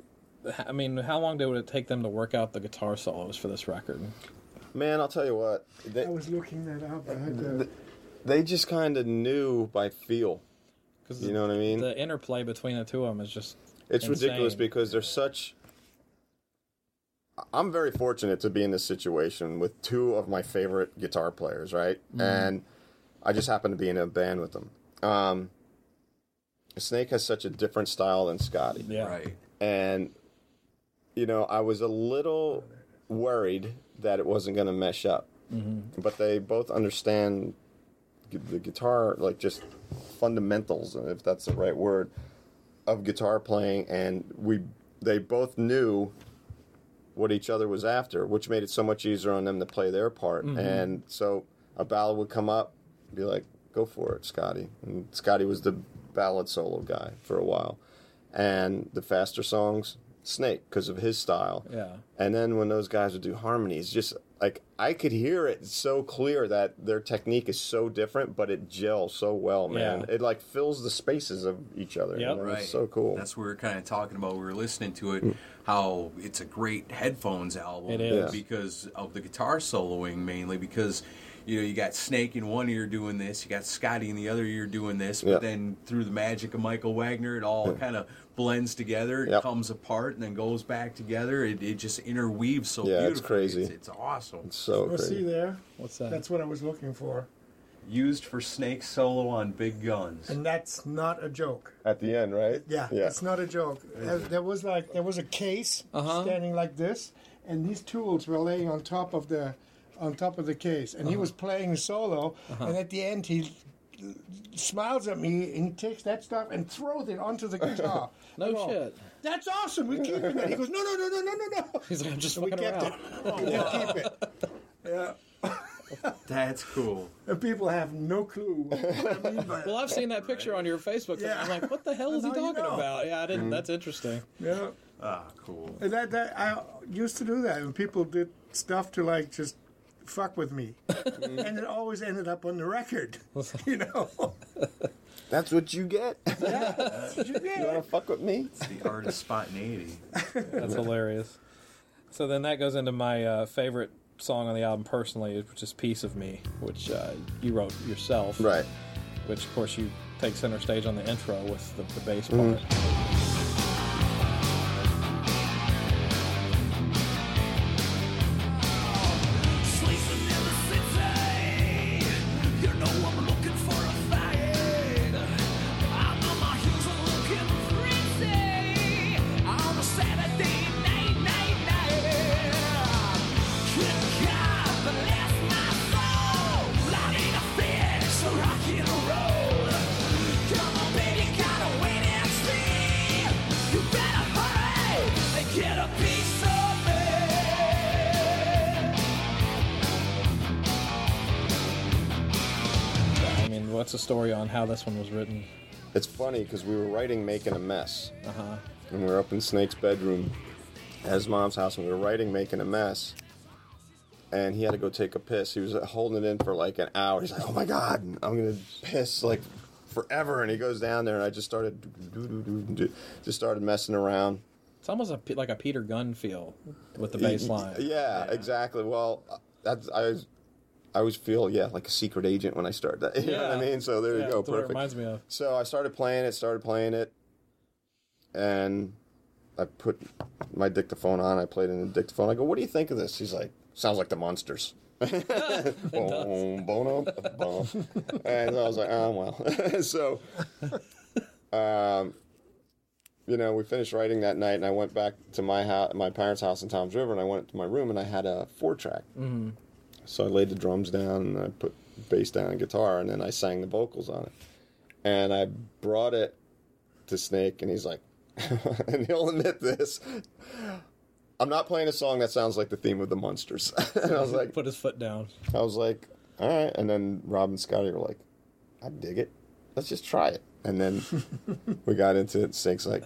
I mean, how long did it take them to work out the guitar solos for this record?
Man, I'll tell you what. They,
I was looking that up. I had to,
they just kind of knew by feel.
Because
You know what I mean?
The interplay between the two of them is just
It's
insane.
ridiculous because they're such. I'm very fortunate to be in this situation with two of my favorite guitar players, right? And I just happen to be in a band with them. Um, Snake has such a different style than Scotti.
yeah.
Right.
And, you know, I was a little worried that it wasn't going to mesh up. But they both understand the guitar, like just fundamentals, if that's the right word, of guitar playing. And we, they both knew what each other was after, which made it so much easier on them to play their part.
Mm-hmm.
And so a ballad would come up, be like, "Go for it, Scotti." And Scotti was the ballad solo guy for a while, and the faster songs, Snake, because of his style.
Yeah.
And then when those guys would do harmonies, just like I could hear it so clear that their technique is so different, but it gels so well, man.
Yeah.
It like fills the spaces of each other.
Yeah,
you know?
Right.
It's so cool.
That's what we were kind of talking about. We were listening to it, mm. how it's a great headphones album.
It is.
Because of the guitar soloing mainly. Because you know you got Snake in one ear doing this, you got Scotti in the other ear doing this, but
Yeah.
then through the magic of Michael Wagner, it all kind of blends together. It
Yep.
comes apart and then goes back together. It, it just interweaves so
Yeah, it's crazy.
It's, it's awesome.
It's so
Well, see
crazy.
there.
What's that?
That's what I was looking for,
Used for Snake solo on Big Guns.
and that's not a joke.
At the end, right?
Yeah,
Yeah.
it's not a joke. Uh, There was like there was a case
Uh-huh.
standing like this, and these tools were laying on top of the on top of the case, and he was playing solo. And at the end, he smiles at me and he takes that stuff and throws it onto the guitar.
No
go,
shit.
That's awesome. We're keeping it. He goes, no, no, no, no, no, no, no.
He's like, I'm just
So we
fucking
kept
around.
it. We did keep it. Yeah.
That's cool.
And people have no clue what I mean by
Well, I've seen that picture on your Facebook.
Yeah.
I'm like, what the hell is he
Now you
talking
know.
about? Yeah, I didn't. That's interesting.
Yeah.
Ah, cool.
And that, that I used to do that, and people did stuff to like just fuck with me, and it always ended up on the record. You know,
That's what you get.
That's what you
you want to fuck with me?
It's the art of spontaneity.
That's hilarious. So then that goes into my uh, favorite song on the album personally, which is "Piece of Me," which uh, you wrote yourself.
Right.
Which, of course, you take center stage on the intro with the, the bass
Mm-hmm.
How this one was written?
It's funny because we were writing Making a Mess.
Uh-huh.
And we were up in Snake's bedroom at his mom's house, and we were writing Making a Mess. And he had to go take a piss. He was holding it in for like an hour. He's like, "Oh my god, I'm gonna piss like forever." And he goes down there, and I just started, just started messing around.
It's almost a, like a Peter Gunn feel with the bass line.
Yeah, exactly. Well, that's I. I always feel yeah like a secret agent when I start that. You know what I
Yeah.
mean? So there
Yeah,
you go.
that's what it
Perfect.
reminds me of.
So I started playing it, started playing it, and I put my dictaphone on. I played in the dictaphone. I go, "What do you think of this?" He's like, "Sounds like the Munsters." boom, boom, boom. And I was like, "Oh well." so, um, you know, we finished writing that night, and I went back to my house, my parents' house in Toms River, and I went to my room, and I had a four track.
Mm-hmm.
So I laid the drums down and I put bass down and guitar and then I sang the vocals on it. And I brought it to Snake and he's like, and he'll admit this. I'm not playing a song that sounds like the theme of the Munsters. and I was like,
Put his foot down.
I was like, all right. And then Rob and Scotti were like, I dig it. Let's just try it. And then we got into it. Snake's like,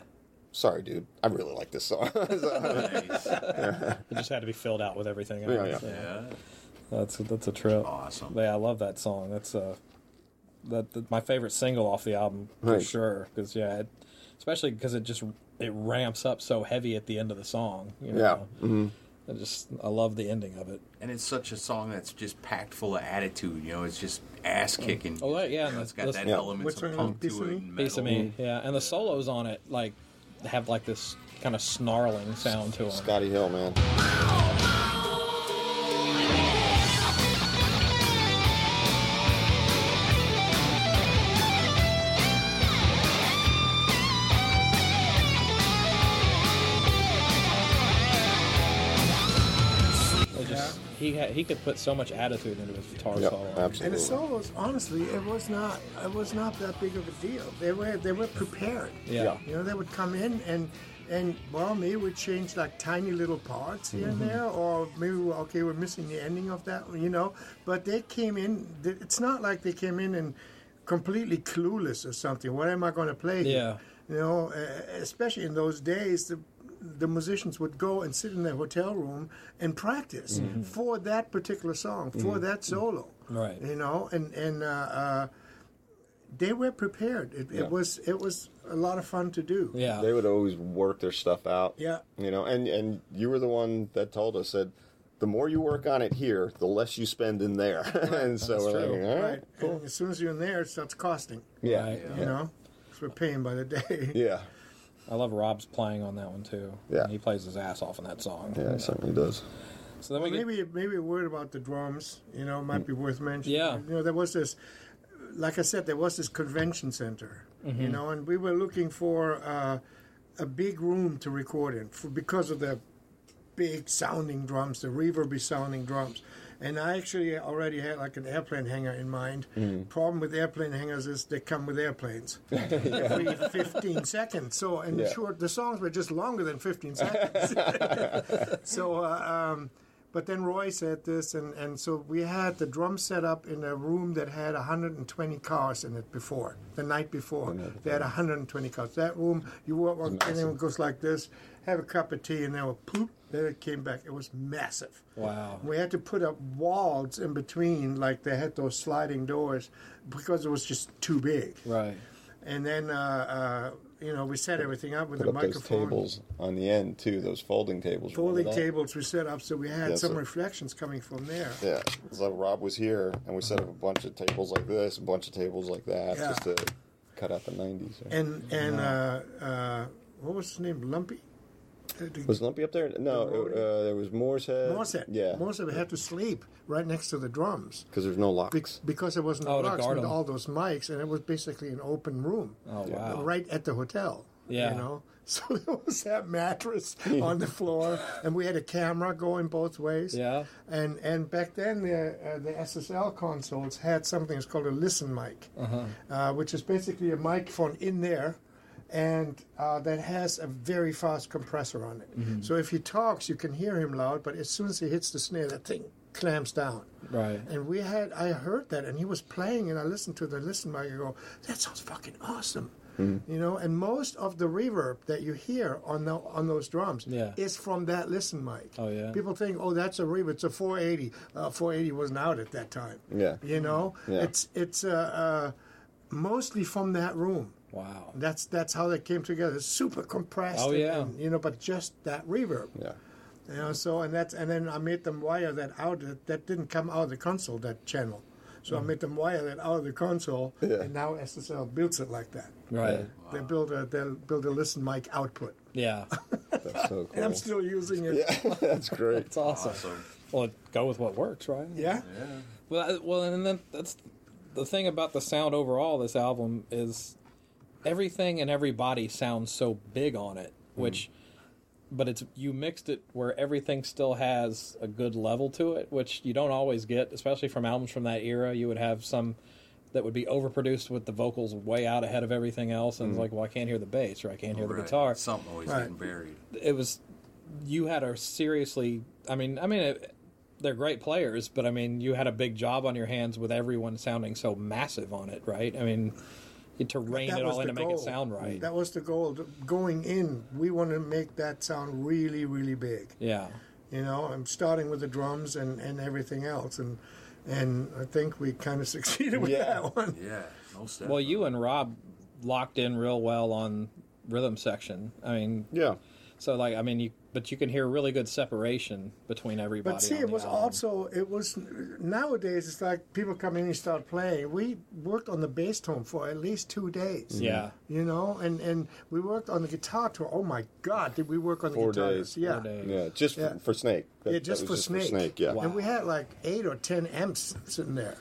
sorry, dude. I really like this song. So-
Nice.
It just had to be filled out with everything.
Yeah, yeah.
Yeah.
That's that's a trip.
Awesome.
Yeah, I love that song. That's uh, that, that my favorite single off the album for
Right.
sure. Because yeah, it, especially because it just it ramps up so heavy at the end of the song. You know?
yeah. hmm
I just I love the ending of it.
And it's such a song that's just packed full of attitude. You know, it's just ass kicking.
Oh yeah, and
it's
the-
got
the-
that
Yeah.
elements
Which
of punk
Piece
to
of
it.
Me?
And
piece of
metal.
me. Yeah, and the solos on it like have like this kind of snarling sound to them.
Scotti Hill, man.
Had, he could put so much attitude into his guitar
Yep,
solo.
absolutely.
And the solos, honestly, it was not it was not that big of a deal. They were they were prepared.
Yeah. Yeah.
You know, they would come in and and well, maybe we'd change like tiny little parts here
Mm-hmm.
and there, or maybe we- okay, we're missing the ending of that, you know. But they came in. It's not like they came in and completely clueless or something. What am I going to play? here?
Yeah.
You know, uh, especially in those days, the the musicians would go and sit in their hotel room and practice
Mm-hmm.
for that particular song, for that solo.
Right.
You know, and and uh, uh, they were prepared. It,
Yeah.
it was it was a lot of fun to do.
Yeah.
They would always work their stuff out.
Yeah.
You know, and and you were the one that told us that the more you work on it here, the less you spend in there. and so
That's
we're
true.
like, all right,
Right.
cool.
And as soon as you're in there, it starts costing.
Yeah.
Right.
You know, 'Cause we're paying by the day.
Yeah.
I love Rob's playing on that one too.
Yeah.
he plays his ass off in that song.
Yeah, he certainly does.
So then we get,
maybe maybe a word about the drums. You know, might be worth mentioning.
Yeah.
You know, there was this, like I said, there was this convention center.
Mm-hmm.
You know, and we were looking for uh, a big room to record in for because of the big sounding drums, the reverby sounding drums. And I actually already had like an airplane hangar in mind. Problem with airplane hangars is they come with airplanes every 15 seconds. So, and
Yeah.
the short, the songs were just longer than 15 seconds. so, uh, um, but then Roy said this, and, and so we had the drum set up in a room that had 120 cars in it before, the night before. They had 120 cars. That room, you walk, walk in and it goes like this, have a cup of tea, and then it poop, then it came back. It was massive.
wow.
We had to put up walls in between, like they had those sliding doors, because it was just too big.
Right.
And then, uh, uh, you know, we set everything up with
Put
a
up those
microphone.
tables on the end too, those folding tables. Remember
Folding tables we set up so we had
Yeah,
some
so-
reflections coming from there.
Yeah. So Rob was here, and we set up a bunch of tables like this, a bunch of tables like that,
Yeah.
just to cut out the '90s.
And and uh, uh, what was his name? Lumpy. The-
Was Lumpy up there? No, uh, there was Moore's Head.
Morset.
Yeah.
Morset had to sleep right next to the drums
Because there's no
be-
locks.
because there wasn't
Oh,
no
to
locks
guard
with
'em.
all those mics, and it was basically an open room.
Oh wow.
right at the hotel.
Yeah.
You know? So there was that mattress on the floor, and we had a camera going both ways.
Yeah.
And and back then, the, uh, the SSL consoles had something that's called a listen mic,
Uh-huh.
uh, which is basically a microphone in there. And uh, that has a very fast compressor on it.
Mm-hmm.
So if he talks, you can hear him loud, but as soon as he hits the snare, that thing clamps down.
Right.
And we had, I heard that, and he was playing, and I listened to the listen mic. I go, that sounds fucking awesome, you know. And most of the reverb that you hear on the on those drums
Yeah.
is from that listen mic.
Oh, yeah?
People think, oh, that's a reverb. It's a 480. Uh, 480 wasn't out at that time.
Yeah.
You know,
Yeah.
it's it's uh, uh, mostly from that room.
Wow.
That's that's how they came together. Super compressed.
Oh, yeah.
and, you know, but just that reverb.
Yeah.
You know, so and that's and then I made them wire that out. That, that didn't come out of the console. That channel. So I mm. made them wire that out of the console,
Yeah.
and now SSL builds it like that.
Right.
They build a they build a listen mic output,
Yeah.
That's so cool.
and I'm still using it.
yeah, that's great.
It's awesome. Well, go with what works, right?
Yeah. Yeah.
Well, I- well, and then that's the thing about the sound overall. This album is everything and everybody sounds so big on it, mm-hmm. which, but it's you mixed it where everything still has a good level to it, which you don't always get, especially from albums from that era. You would have some that would be overproduced with the vocals way out ahead of everything else, and it's mm-hmm. like, well, I can't hear the bass or I can't hear the guitar.
Something always
Right.
getting buried.
it was you had a seriously i mean i mean it, they're great players but i mean you had a big job on your hands with everyone sounding so massive on it right i mean you had to rein
That
it
was
all in
the
to make it
goal.
sound right
That was the goal. Going in, we want to make that sound really, really big.
yeah
You know, I'm starting with the drums and, and everything else, and and I think we kind of succeeded with
Yeah.
that one.
Yeah, no step.
well you and rob locked in real well on rhythm section i mean
Yeah.
so like i mean you but you can hear really good separation between everybody
But see,
on
it
the
was
album.
also it was nowadays. It's like people come in and start playing. We worked on the bass tone for at least two days.
yeah
you know, and and we worked on the guitar tour. Oh my God, did we work on the
Four
guitar?
days.
Yeah,
Four days.
Yeah, just
Yeah.
For, for Snake. That-
yeah, just, for,
just
Snake.
Snake. Yeah.
and we had like eight or ten amps sitting there,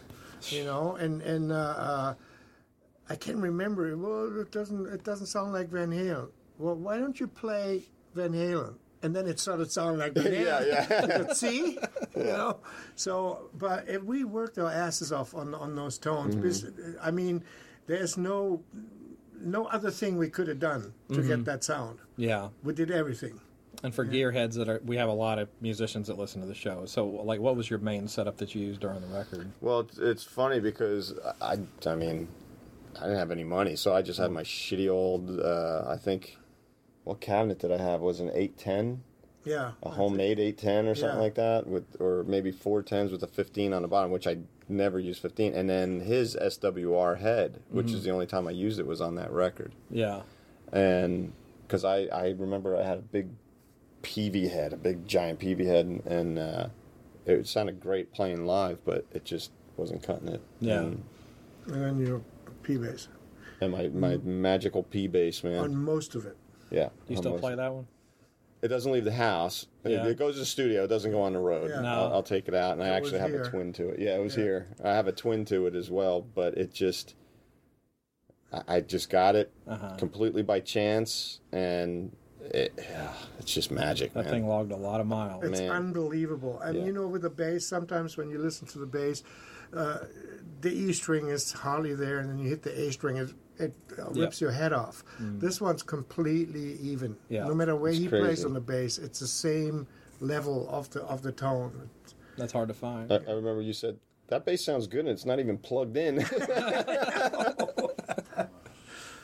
you know, and and uh, uh, I can't remember. Well, it doesn't it doesn't sound like Van Halen. Well, why don't you play Van Halen? And then it started sounding like banana.
Yeah, yeah.
See, you know. So, but if we worked our asses off on on those tones,
Mm-hmm.
because, I mean, there's no no other thing we could have done to
Mm-hmm.
get that sound.
Yeah.
We did everything.
And for gearheads that are, we have a lot of musicians that listen to the show. So, like, what was your main setup that you used during the record?
Well, it's, it's funny because I, I mean, I didn't have any money, so I just had my shitty old. Uh, I think, what cabinet did I have? Was an eight ten,
Yeah.
a homemade eight ten or something
Yeah.
like that, with or maybe four tens with a fifteen on the bottom, which I never used fifteen. And then his SWR head, which is the only time I used it, was on that record.
Yeah.
and because I, I remember I had a big PV head, a big giant PV head, and, and uh, it sounded great playing live, but it just wasn't cutting it.
Yeah.
And,
And then your P bass
and my, my magical P bass, man.
on most of it.
Yeah.
You still play that one?
It doesn't leave the house. It-
Yeah.
It, goes to the studio. It doesn't go on the road.
Yeah.
No.
I'll, I'll take it out, and I actually have
here.
a twin to it. Yeah, it was here. I have a twin to it as well, but it just. I- I just got it
Uh-huh.
completely by chance, and it, yeah, it's just magic,
That
man.
thing logged a lot of miles.
It's
Man.
unbelievable. And
Yeah.
you know, with the bass, sometimes when you listen to the bass, uh, the E string is hardly there, and then you hit the A string, it, it uh, rips your head off. This one's completely even.
Yeah.
No matter where
It's
he plays on the bass, it's the same level of the of the tone.
That's hard to find.
I, I remember you said that bass sounds good, and it's not even plugged in.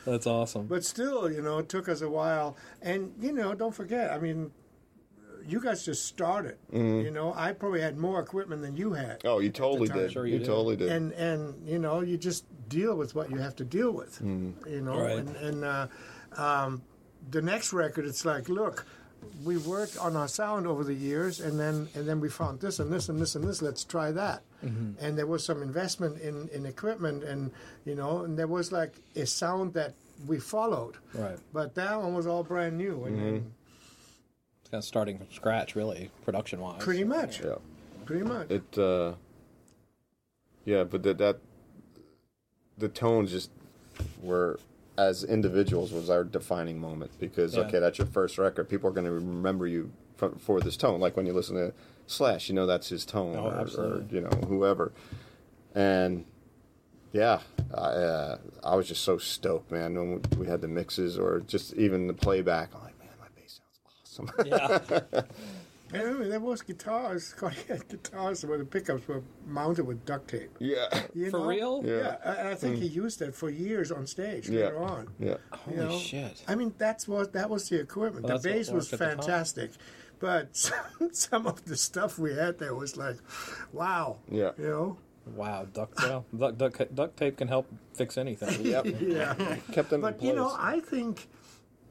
That's awesome.
But still, you know, it took us a while. And you know, don't forget, I mean. You guys just started. You know, I probably had more equipment than you had.
oh, you totally did.
Sure
you
you did.
totally did.
and and you know you just deal with what you have to deal with you know
Right.
and, and uh, um, the next record it's like look we worked on our sound over the years and then and then we found this and this and this and this let's try that and there was some investment in in equipment and you know and there was like a sound that we followed
Right.
but that one was all brand new and, and
It's kind of starting from scratch, really, production wise.
pretty much
yeah.
pretty much
It, uh, yeah, but that, that, the tones just were, as individuals, was our defining moment because,
Yeah.
okay, that's your first record. People are going to remember you for, for this tone. Like when you listen to Slash, you know that's his tone,
Oh,
or, or, you know, whoever. And, yeah, I, uh, I was just so stoked, man, when we had the mixes or just even the playback. I'm like, man, my bass sounds awesome.
Yeah.
and I mean, there was guitars Scotti had guitars where the pickups were mounted with duct tape
yeah.
You
For
know?
real?
Yeah,
Yeah.
and I think he mm. used that for years on stage
Yeah.
later on.
Yeah.
you
Holy
know?
shit.
I mean, that's what that was the equipment.
Well,
the bass was
worked at the time.
fantastic, but some, some of the stuff we had there was like, wow.
Yeah.
You know.
Wow. Duct, well, duct, duct, duct tape can help fix anything.
Yep.
Yeah.
Kept them in
but you know. I think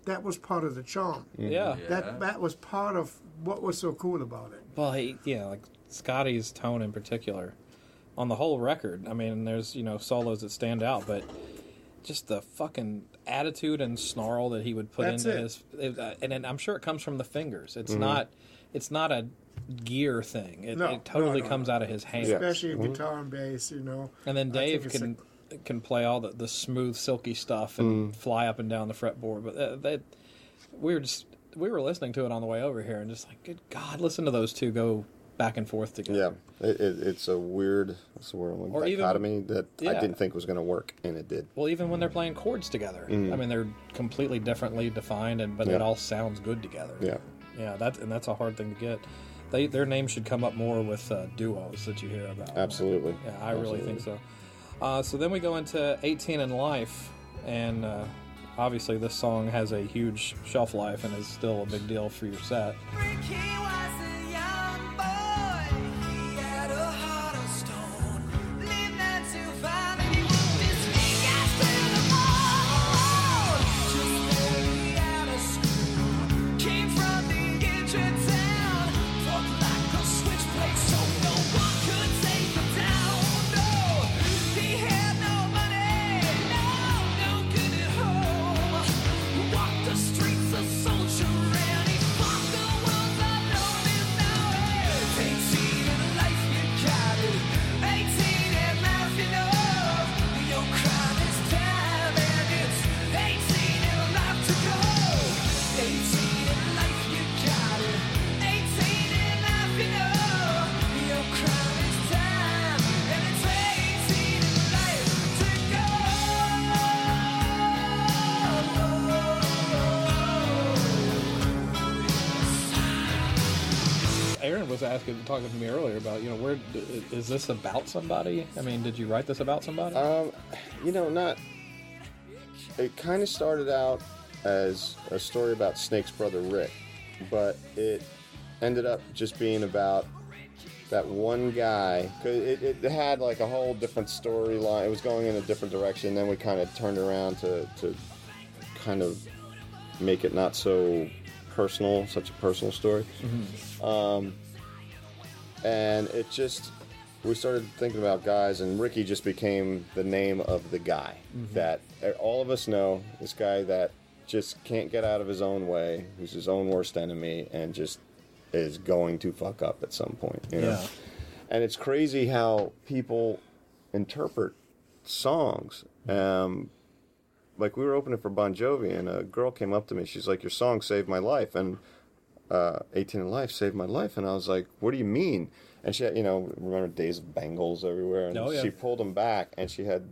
that was part of the charm.
Yeah.
That that was part of what was so cool about it.
Well, he, yeah, like Scotti's tone in particular, on the whole record. I mean, there's you know solos that stand out, but just the fucking attitude and snarl that he would put
That's
into
it.
his, it, uh, and, and I'm sure it comes from the fingers.
Mm-hmm.
It's not, it's not a gear thing. It,
No,
it totally
no, no,
comes out of his hands.
Yeah.
Especially in guitar and bass, you know.
And then Dave
it's
can can play all the, the smooth, silky stuff and
Mm.
fly up and down the fretboard. But uh, that we were just we were listening to it on the way over here and just like, good God, listen to those two go back and forth together.
Yeah, it, it, it's a weird, what's the word,
Or even-
dichotomy that I didn't think was going to work, and it did.
Well, even when they're playing chords together, I mean, they're completely differently defined, and but it
Mm.
All sounds good together.
Yeah.
yeah. That and that's a hard thing to get. They their names should come up more with uh, duos that you hear about.
Absolutely.
Yeah, I really think so. Uh, so then we go into 18 and Life, and uh, obviously this song has a huge shelf life and is still a big deal for your set. Talking to me earlier about, you know, where is this about somebody? I mean, did you write this about somebody?
Um, you know, not. It kind of started out as a story about Snake's brother Rick, but it ended up just being about that one guy. 'cause It, it had like a whole different storyline. It was going in a different direction. Then we kind of turned around to, to kind of make it not so personal, such a personal story. Um, and it just we started thinking about guys and ricky just became the name of the guy that uh, all of us know. This guy that just can't get out of his own way who's his own worst enemy and just is going to fuck up at some point you know?
Yeah.
and it's crazy how people interpret songs. Um, like we were opening for bon jovi and a girl came up to me. She's like your song saved my life. And uh, 18 and Life saved my life. And I was like, what do you mean? And she had, you know, remember days of bangles everywhere. And
Oh, yeah.
she pulled them back and she had,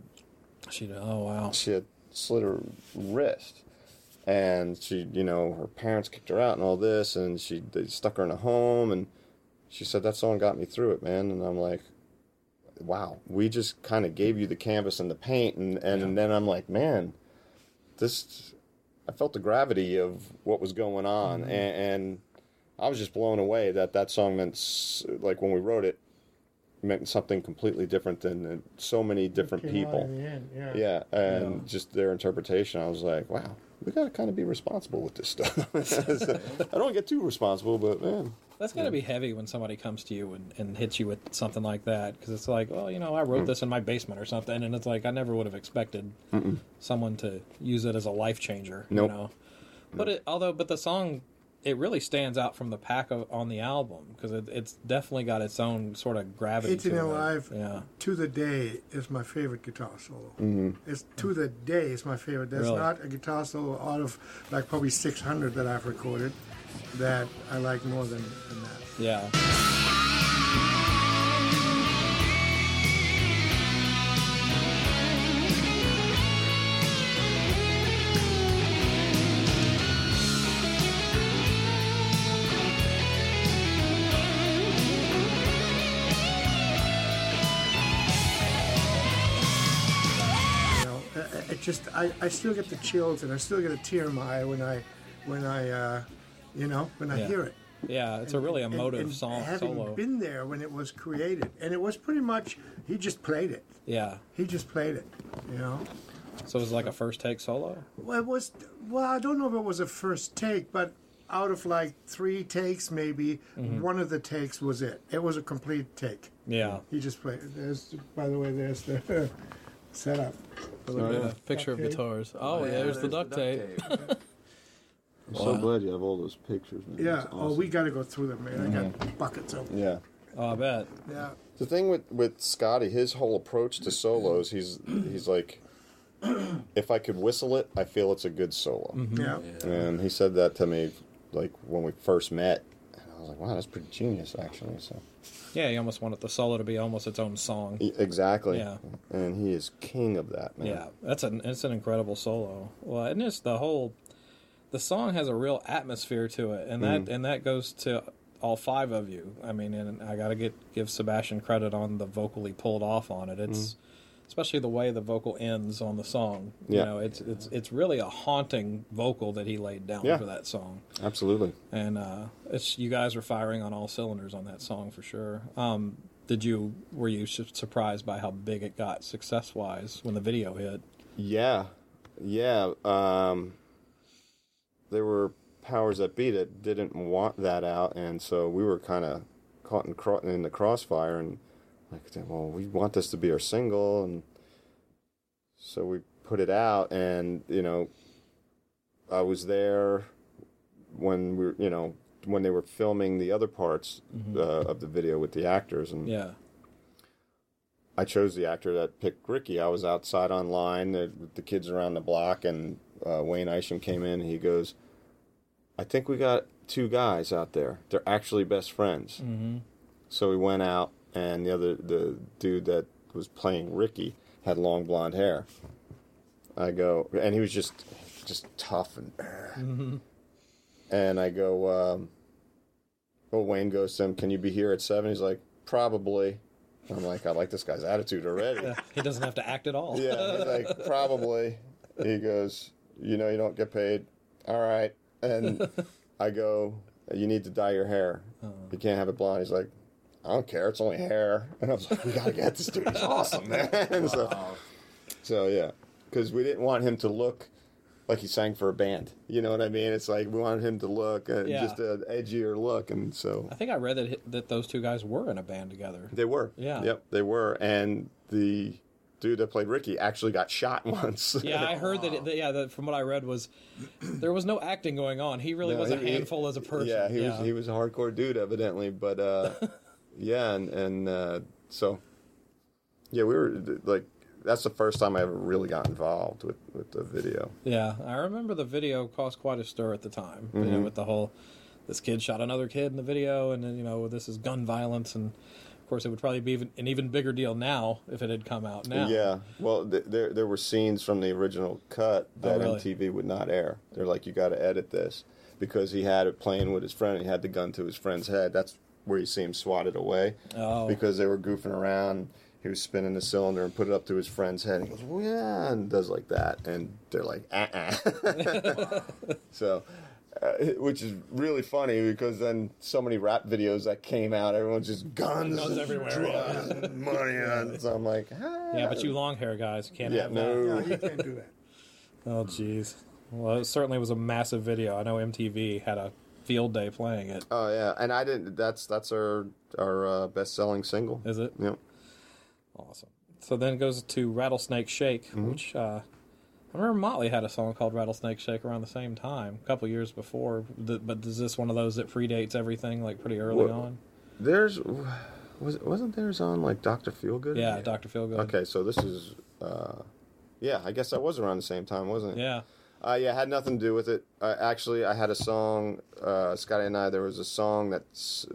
she, oh wow,
she had slit her wrist. And she, you know, her parents kicked her out and all this. And she, they stuck her in a home. And she said, that song got me through it, man. And I'm like, wow, we just kind of gave you the canvas and the paint. And, and, and then I'm like, man, this I felt the gravity of what was going on,
Mm-hmm.
and, and I was just blown away that that song meant like when we wrote it meant something completely different than uh, so many different people.
end, yeah.
Yeah, and just their interpretation. I was like, wow, we got to kind of be responsible with this stuff. I don't get too responsible, but man,
that's got to be heavy when somebody comes to you and, and hits you with something like that because it's like, well, you know, I wrote this in my basement or something, and it's like I never would have expected someone to use it as a life changer.
Nope.
You know, but it although but the song. It really stands out from the pack of, on the album because it, it's definitely got its own sort of gravity.
18
to
and
it.
Alive
yeah.
to the day is my favorite guitar solo.
Mm-hmm.
It's to the day is my favorite. There's
Really?
not a guitar solo out of like probably 600 that I've recorded that I like more than, than that.
Yeah.
I, I still get the chills and I still get a tear in my eye when I when I uh, you know when I
Yeah.
hear it.
Yeah, it's a really
And-
emotive
and
song
Having
solo.
been there when it was created, and it was pretty much he just played it.
Yeah.
He just played it. You know.
So it was like a first take solo.
Well, it was. Well, I don't know if it was a first take, but out of like three takes, maybe
Mm-hmm.
one of the takes was it. It was a complete take.
Yeah.
He just played. There's, by the way, there's the setup.
Look at a picture of
Duct tape.
guitars. Oh, yeah, there's, the duct tape.
I'm so glad you have all those pictures. Man.
Yeah.
That's
Oh,
awesome.
we got to go through them, man. I
Mm-hmm.
got buckets of them.
yeah.
Oh, I bet.
Yeah.
The thing with with Scotti, his whole approach to solos, he's he's like, if I could whistle it, I feel it's a good solo.
Yeah.
And he said that to me, like when we first met, and I was like, wow, that's pretty genius, actually. So
Yeah, he almost wanted the solo to be almost its own song.
E- exactly.
Yeah.
And he is king of that, man.
Yeah, that's an it's an incredible solo. Well, and it's the whole the song has a real atmosphere to it, and that mm. and that goes to all five of you. I mean, and I got to get give Sebastian credit on the vocally pulled off on it. It's mm. Especially the way the vocal ends on the song. You
Yeah.
know, it's it's it's really a haunting vocal that he laid down
Yeah.
for that song.
Absolutely.
and uh, it's you guys are firing on all cylinders on that song for sure. Um, did you were you surprised by how big it got success wise when the video hit?
Yeah. Yeah. Um, there were powers that be that didn't want that out, and so we were kind of caught in, in the crossfire, and like, well, we want this to be our single, and so we put it out, and you know, I was there when we, were, you know, when they were filming the other parts uh, of the video with the actors, and
Yeah,
I chose the actor that picked Ricky. I was outside online with the kids around the block, and uh, Wayne Isham came in. He goes, "I think we got two guys out there. They're actually best friends." Mm-hmm. So we went out, and the other the dude that was playing Ricky had long blonde hair. I go, and he was just just tough and. And I go, um, well, Wayne goes to him, "Can you be here at 7? He's like, "Probably." I'm like, I like this guy's attitude already.
He doesn't have to act at all.
Yeah, he's like, probably. He goes, you know, you don't get paid. All right. And I go, you need to dye your hair. You can't have it blonde. He's like, I don't care. It's only hair. And I was like, we got to get this dude. He's awesome, man. so, so, yeah. Because we didn't want him to look like he sang for a band. You know what I mean? It's like we wanted him to look uh,
Yeah.
just an edgier look. And so
I think I read that that those two guys were in a band together.
they were.
Yeah.
Yep, they were. And the dude that played Ricky actually got shot once.
Yeah, I heard that. It, that yeah, that from what I read was there was no acting going on. He really
No,
was a
he-
handful as a person.
Yeah, he was he was a hardcore dude evidently, but uh, yeah, and and uh, so yeah, we were like that's the first time I ever really got involved with with the video.
Yeah, I remember the video caused quite a stir at the time. You know,
Mhm.
with the whole this kid shot another kid in the video, and then you know this is gun violence, and of course it would probably be even, an even bigger deal now if it had come out now.
Yeah, well, th- there there were scenes from the original cut that
Oh, really?
MTV would not air. They're like, you got to edit this because he had it playing with his friend. He had the gun to his friend's head. That's where you see him swatted away
Oh.
because they were goofing around. He was spinning the cylinder and put it up to his friend's head. And he goes, well, yeah, and does like that, and they're like, uh, uh so. Uh, which is really funny because then so many rap videos that came out, everyone's just guns,
Guns
and
everywhere,
drugs,
yeah.
and money. And so I'm like, ah.
Yeah, but you long hair guys can't
Yeah,
have
no.
that.
No, you
can't do that.
Oh, jeez. Well, it certainly was a massive video. I know MTV had a field day playing it.
Oh yeah, and I didn't. That's that's our our uh, best selling single.
Is it?
Yep.
Awesome. So then it goes to Rattlesnake Shake,
Mm-hmm.
which uh, I remember Motley had a song called Rattlesnake Shake around the same time, a couple years before. But is this one of those that predates everything, like pretty early
Well,
on?
There's was wasn't theirs on like Doctor Feelgood?
Yeah, Dr. Feelgood.
Okay, so this is uh, yeah. I guess that was around the same time, wasn't it?
Yeah.
Uh, yeah, it had nothing to do with it. Uh, actually, I had a song. Uh, Scotti and I. There was a song that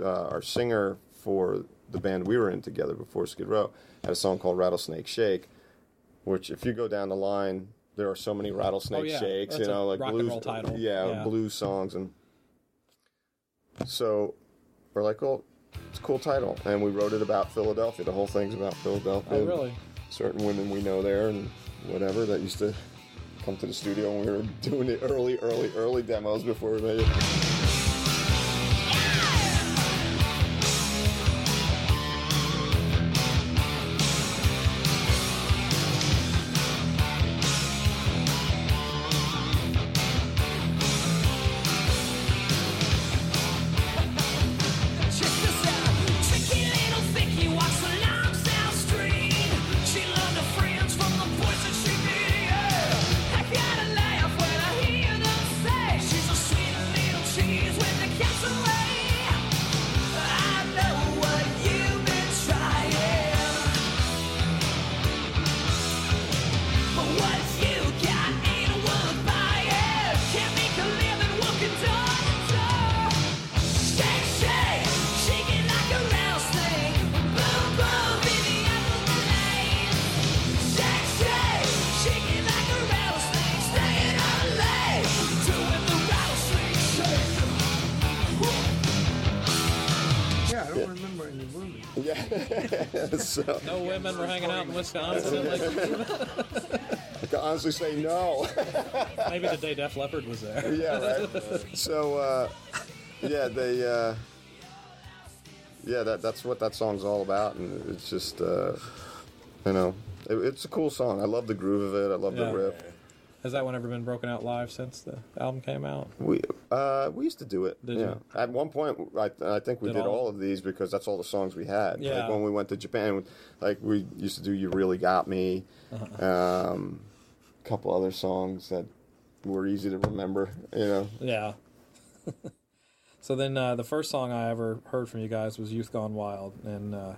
uh, our singer for the band we were in together before Skid Row had a song called Rattlesnake Shake, which if you go down the line, there are so many rattlesnake
Oh, yeah.
shakes.
That's
you
a
know, like blues. Yeah,
Yeah.
blues songs and. So, we're like, well, it's a cool title, and we wrote it about Philadelphia. The whole thing's about Philadelphia.
Oh, really?
Certain women we know there and whatever that used to come to the studio and we were doing the early, early, early demos before we made it. So,
No women were hanging out in Wisconsin. Like,
I can honestly say no.
maybe the day Def Leppard was there.
yeah, right. So, uh, yeah, they, uh, yeah, that that's what that song's all about, and it's just, uh, you know, it, it's a cool song. I love the groove of it. I love
Yeah.
the riff.
Has that one ever been broken out live since the album came out?
We uh, we used to do it.
Did
yeah.
you?
At one point, I, I think we
Did
did,
all-
all of these because that's all the songs we had.
Yeah.
Like when we went to Japan, like we used to do "You Really Got Me,"
Uh-huh.
um, a couple other songs that were easy to remember. You know.
Yeah. so then uh, the first song I ever heard from you guys was Youth Gone Wild. And uh,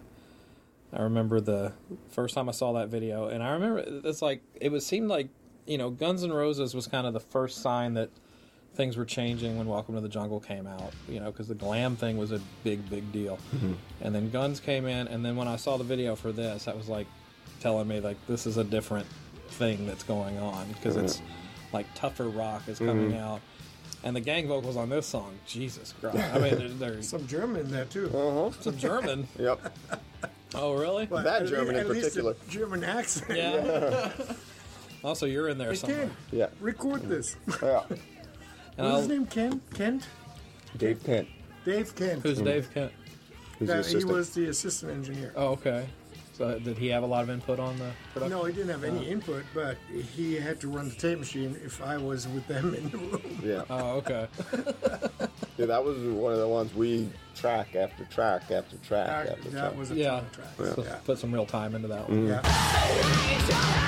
I remember the first time I saw that video. And I remember it's like, it was seemed like, you know, Guns N' Roses was kind of the first sign that things were changing when Welcome to the Jungle came out, you know, because the glam thing was a big, big deal. And then Guns came in. And then when I saw the video for this, that was like telling me, like, this is a different thing that's going on because it's like tougher rock is coming
Mhm.
out And the gang vocals on this song, Jesus Christ! I mean, there- there's
Some German in there too.
Uh-huh.
some German.
Yep.
Oh, really?
But
That
at
German
least-
in
at least the
particular.
German accent.
Yeah. also, you're in there
Hey,
somewhere.
Ken,
Yeah.
record this.
Yeah.
And
What's his name? Ken? Kent?
Dave Kent.
Dave Kent.
Who's hmm. Dave Kent?
He's the
That- he
assistant.
was the assistant engineer.
Oh, okay. So uh, did he have a lot of input on the production?
No, he didn't have any uh. input, but he had to run the tape machine if I was with them in the room.
Yeah.
Oh, okay.
yeah, that was one of the ones we track after track after track
That,
after
that
track.
was a
Yeah.
ton of tracks.
So
Yeah.
Put some real time into that one.
Yeah. Mm-hmm.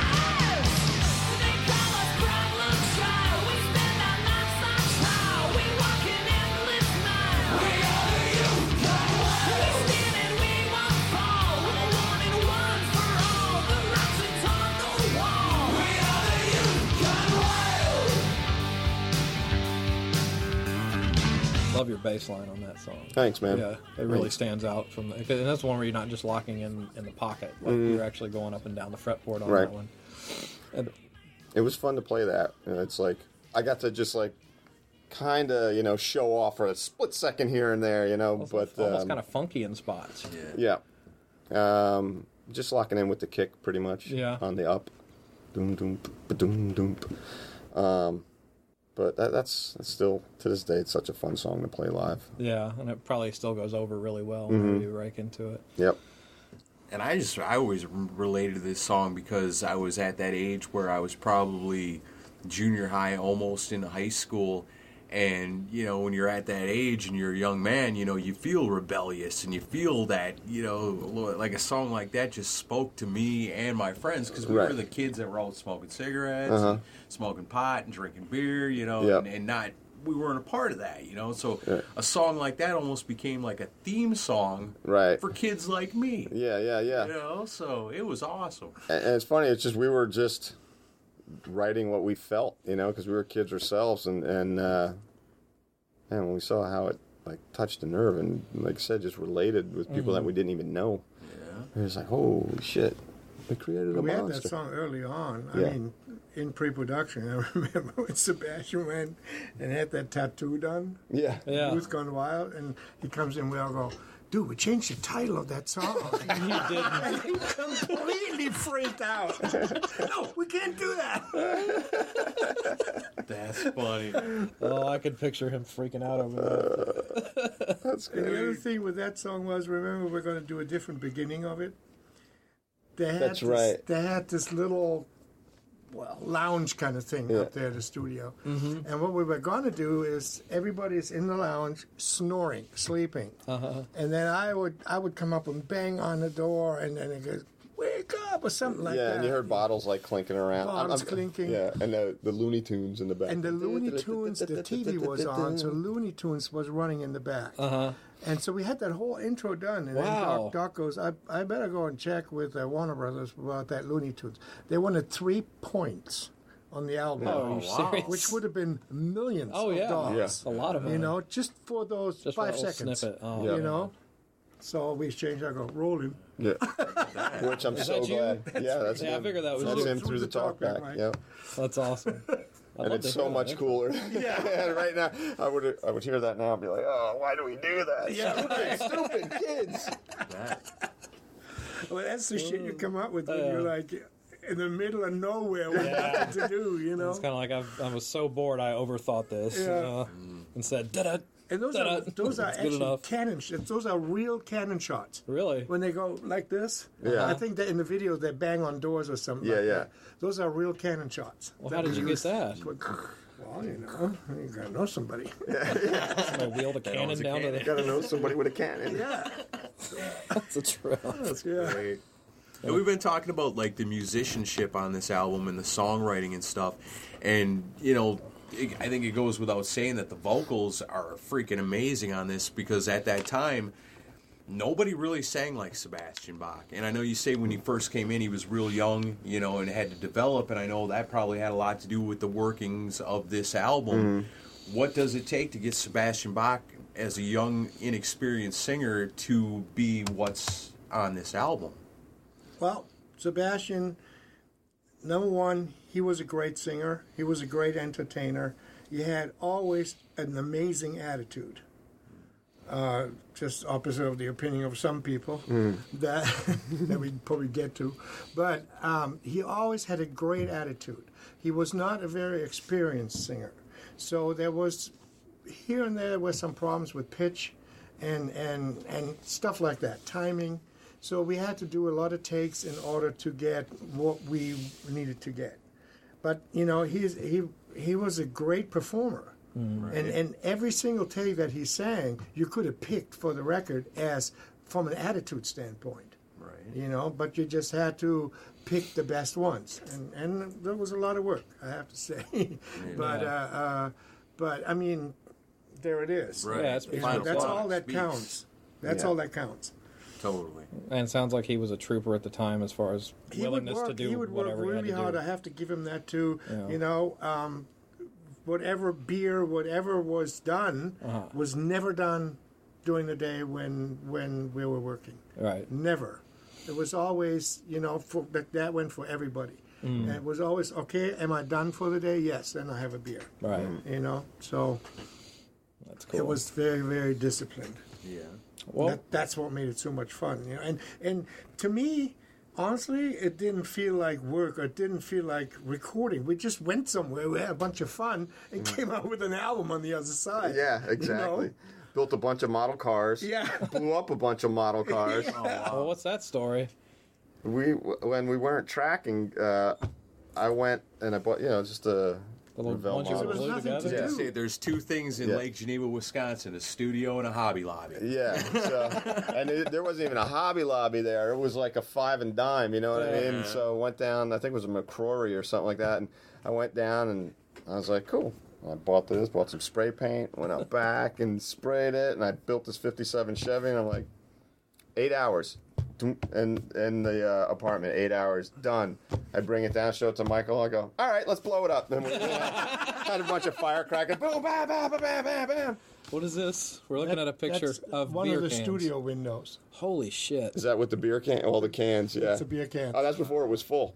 Love your bass line on that song.
Thanks, man.
Yeah, it really
Thanks.
stands out from the. 'cause- And that's one where you're not just locking in in the pocket, like you're actually going up and down the fretboard on.
Right.
that one. And
It was fun to play that. And it's like I got to just like kind of you know show off for a split second here and there, you know.
almost,
but
almost
um,
kind of funky in spots.
yeah, um, just locking in with the kick pretty much.
Yeah.
on the up. Doom doom doom doom. Um, but that, that's, that's still to this day it's such a fun song to play live.
Yeah, and it probably still goes over really well
Mm-hmm.
when you rake into it.
Yep.
And I just I always related to this song because I was at that age where I was probably junior high, almost into high school. And you know, when you're at that age and you're a young man, you know, you feel rebellious and you feel that you know, like a song like that just spoke to me and my friends because we
Right.
were the kids that were all smoking cigarettes,
Uh-huh.
and smoking pot, and drinking beer. You know,
Yep.
and, and not we weren't a part of that. You know, so
Yeah.
a song like that almost became like a theme song
Right.
for kids like me.
Yeah, yeah, yeah.
You know, so it was awesome.
And it's funny. It's just we were just writing what we felt, you know, because we were kids ourselves, and and uh, man, when we saw how it like touched a nerve, and like I said, just related with people that we didn't even know,
Yeah.
it was like, holy shit, we created a
We had that song early on. I
Yeah.
mean, in pre-production, I remember when Sebastian went and had that tattoo done.
Yeah,
Yeah.
He was gone wild, and he comes in. We all go, "Dude, we changed the title of that song."
You didn't.
and he completely freaked out. no, we can't do that.
That's funny.
Oh, I could picture him freaking out over that.
that's
And the other thing with that song was, remember, we're going to do a different beginning of it. They had
That's
this,
right.
They had this little, well, lounge kind of thing
Yeah.
up there at the studio. Mm-hmm. And what we were going to do is everybody's in the lounge snoring, sleeping,
Uh-huh.
and then I would I would come up and bang on the door, and then it goes, "Wake up!" or something like
yeah,
that.
and you heard bottles like clinking around.
Bottles clinking.
Yeah, and the, the Looney Tunes in the back.
And the Looney Tunes, the TV was on, so Looney Tunes was running in the back.
Uh huh.
And so we had that whole intro done. And
Wow.
then Doc, Doc goes, I, I better go and check with uh, Warner Brothers about that Looney Tunes. They wanted three points on the album,
Oh,
wow.
which would have been millions
Oh
of
yeah,
dollars.
a lot of money.
You know, just for those
Just
five
that
seconds.
Oh,
Yeah.
You know? So we exchanged. I go, rolling.
Yeah. Which I'm so
that you?
glad. Yeah, that's
Yeah, I figured that was
That's him through the talkback.
Right.
Yep.
that's awesome. I'd
and it's so much
that.
cooler. yeah, and right now I would I would hear that now and be like, oh, why do we do that?
Yeah,
stupid, stupid kids.
Well, that's the shit you come up with when
Uh,
you're like in the middle of nowhere with nothing to do, you know?
It's kind of like I've, I was so bored I overthought this
Yeah.
uh, and said, da da.
And those are
Ta-da.
those are actually
enough.
cannon shots. Those are real cannon shots.
Really?
When they go like this,
Yeah.
I think that in the video they bang on doors or something.
Yeah,
like
yeah.
That. Those are real cannon shots.
Well, how did you get that?
Well, you know, you gotta know somebody.
Somebody wheeled a cannon down to the.
Gotta know somebody with a cannon.
yeah,
That's a trip.
Oh, yeah.
Great. And we've been talking about like the musicianship on this album and the songwriting and stuff, and you know, it, I think it goes without saying that the vocals are freaking amazing on this because at that time, nobody really sang like Sebastian Bach. And I know you say when he first came in, he was real young, you know, and had to develop, and I know that probably had a lot to do with the workings of this album. Mm-hmm. What does it take to get Sebastian Bach as a young, inexperienced singer to be what's on this album?
Well, Sebastian, number one, he was a great singer. He was a great entertainer. he had always an amazing attitude. Uh, just opposite of the opinion of some people that that we probably get to, but um, he always had a great attitude. He was not a very experienced singer, so there was here and there were some problems with pitch and and and stuff like that, timing. So we had to do a lot of takes in order to get what we needed to get. But you know, he's he he was a great performer. And and every single take that he sang, you could have picked for the record as from an attitude standpoint.
Right.
You know, but you just had to pick the best ones, and and there was a lot of work, I have to say. but uh, uh, but I mean, there it is.
Right.
Yeah, it's
You know,
Final
that's all that
speaks.
counts. That's
Yeah.
all that counts.
Totally.
And it sounds like he was a trooper at the time as far as
He would
willingness
work.
to do
he would work
whatever
really
he had to
hard. I have to give him that too.
Yeah.
You know, um, whatever beer, whatever was done,
Uh-huh.
was never done during the day when when we were working.
Right.
Never. It was always, you know, for, that, that went for everybody.
Mm.
And it was always, okay, am I done for the day? Yes, then I have a beer.
Right.
You know, so
That's cool.
it was very, very disciplined.
Yeah.
Well,
that, that's what made it so much fun. You know, and and to me, honestly, it didn't feel like work. Or it didn't feel like recording. We just went somewhere, we had a bunch of fun, and came out with an album on the other side.
Mm. Yeah,
you know?
exactly. Built a bunch of model cars.
Yeah.
Blew up a bunch of model cars.
Oh well, what's that story?
We when we weren't tracking, uh, I went and I bought you know just a
little
Revell
bunch of
model.
There was nothing to do.
Say there's two things in
Yeah.
Lake Geneva, Wisconsin: a studio and a hobby lobby.
Yeah, so, and it, there wasn't even a Hobby Lobby there. It was like a five and dime, you know what I mean? So I went down. I think it was a McCrory or something like that, and I went down and I was like, cool. I bought this, bought some spray paint, went out back and sprayed it, and I built this '57 Chevy, and I'm like, eight hours. In, in the uh, apartment, eight hours done. I bring it down, show it to Michael. I go, all right, let's blow it up. Then we you know, had a bunch of firecrackers. Boom, bam, bam, bam, bam, bam, bam.
What is this? We're looking at a picture
That's
of
one
beer
of the
cans.
studio windows.
Holy shit!
Is that with the beer can? All the cans, yeah.
It's a beer can.
Oh, that's before it was full.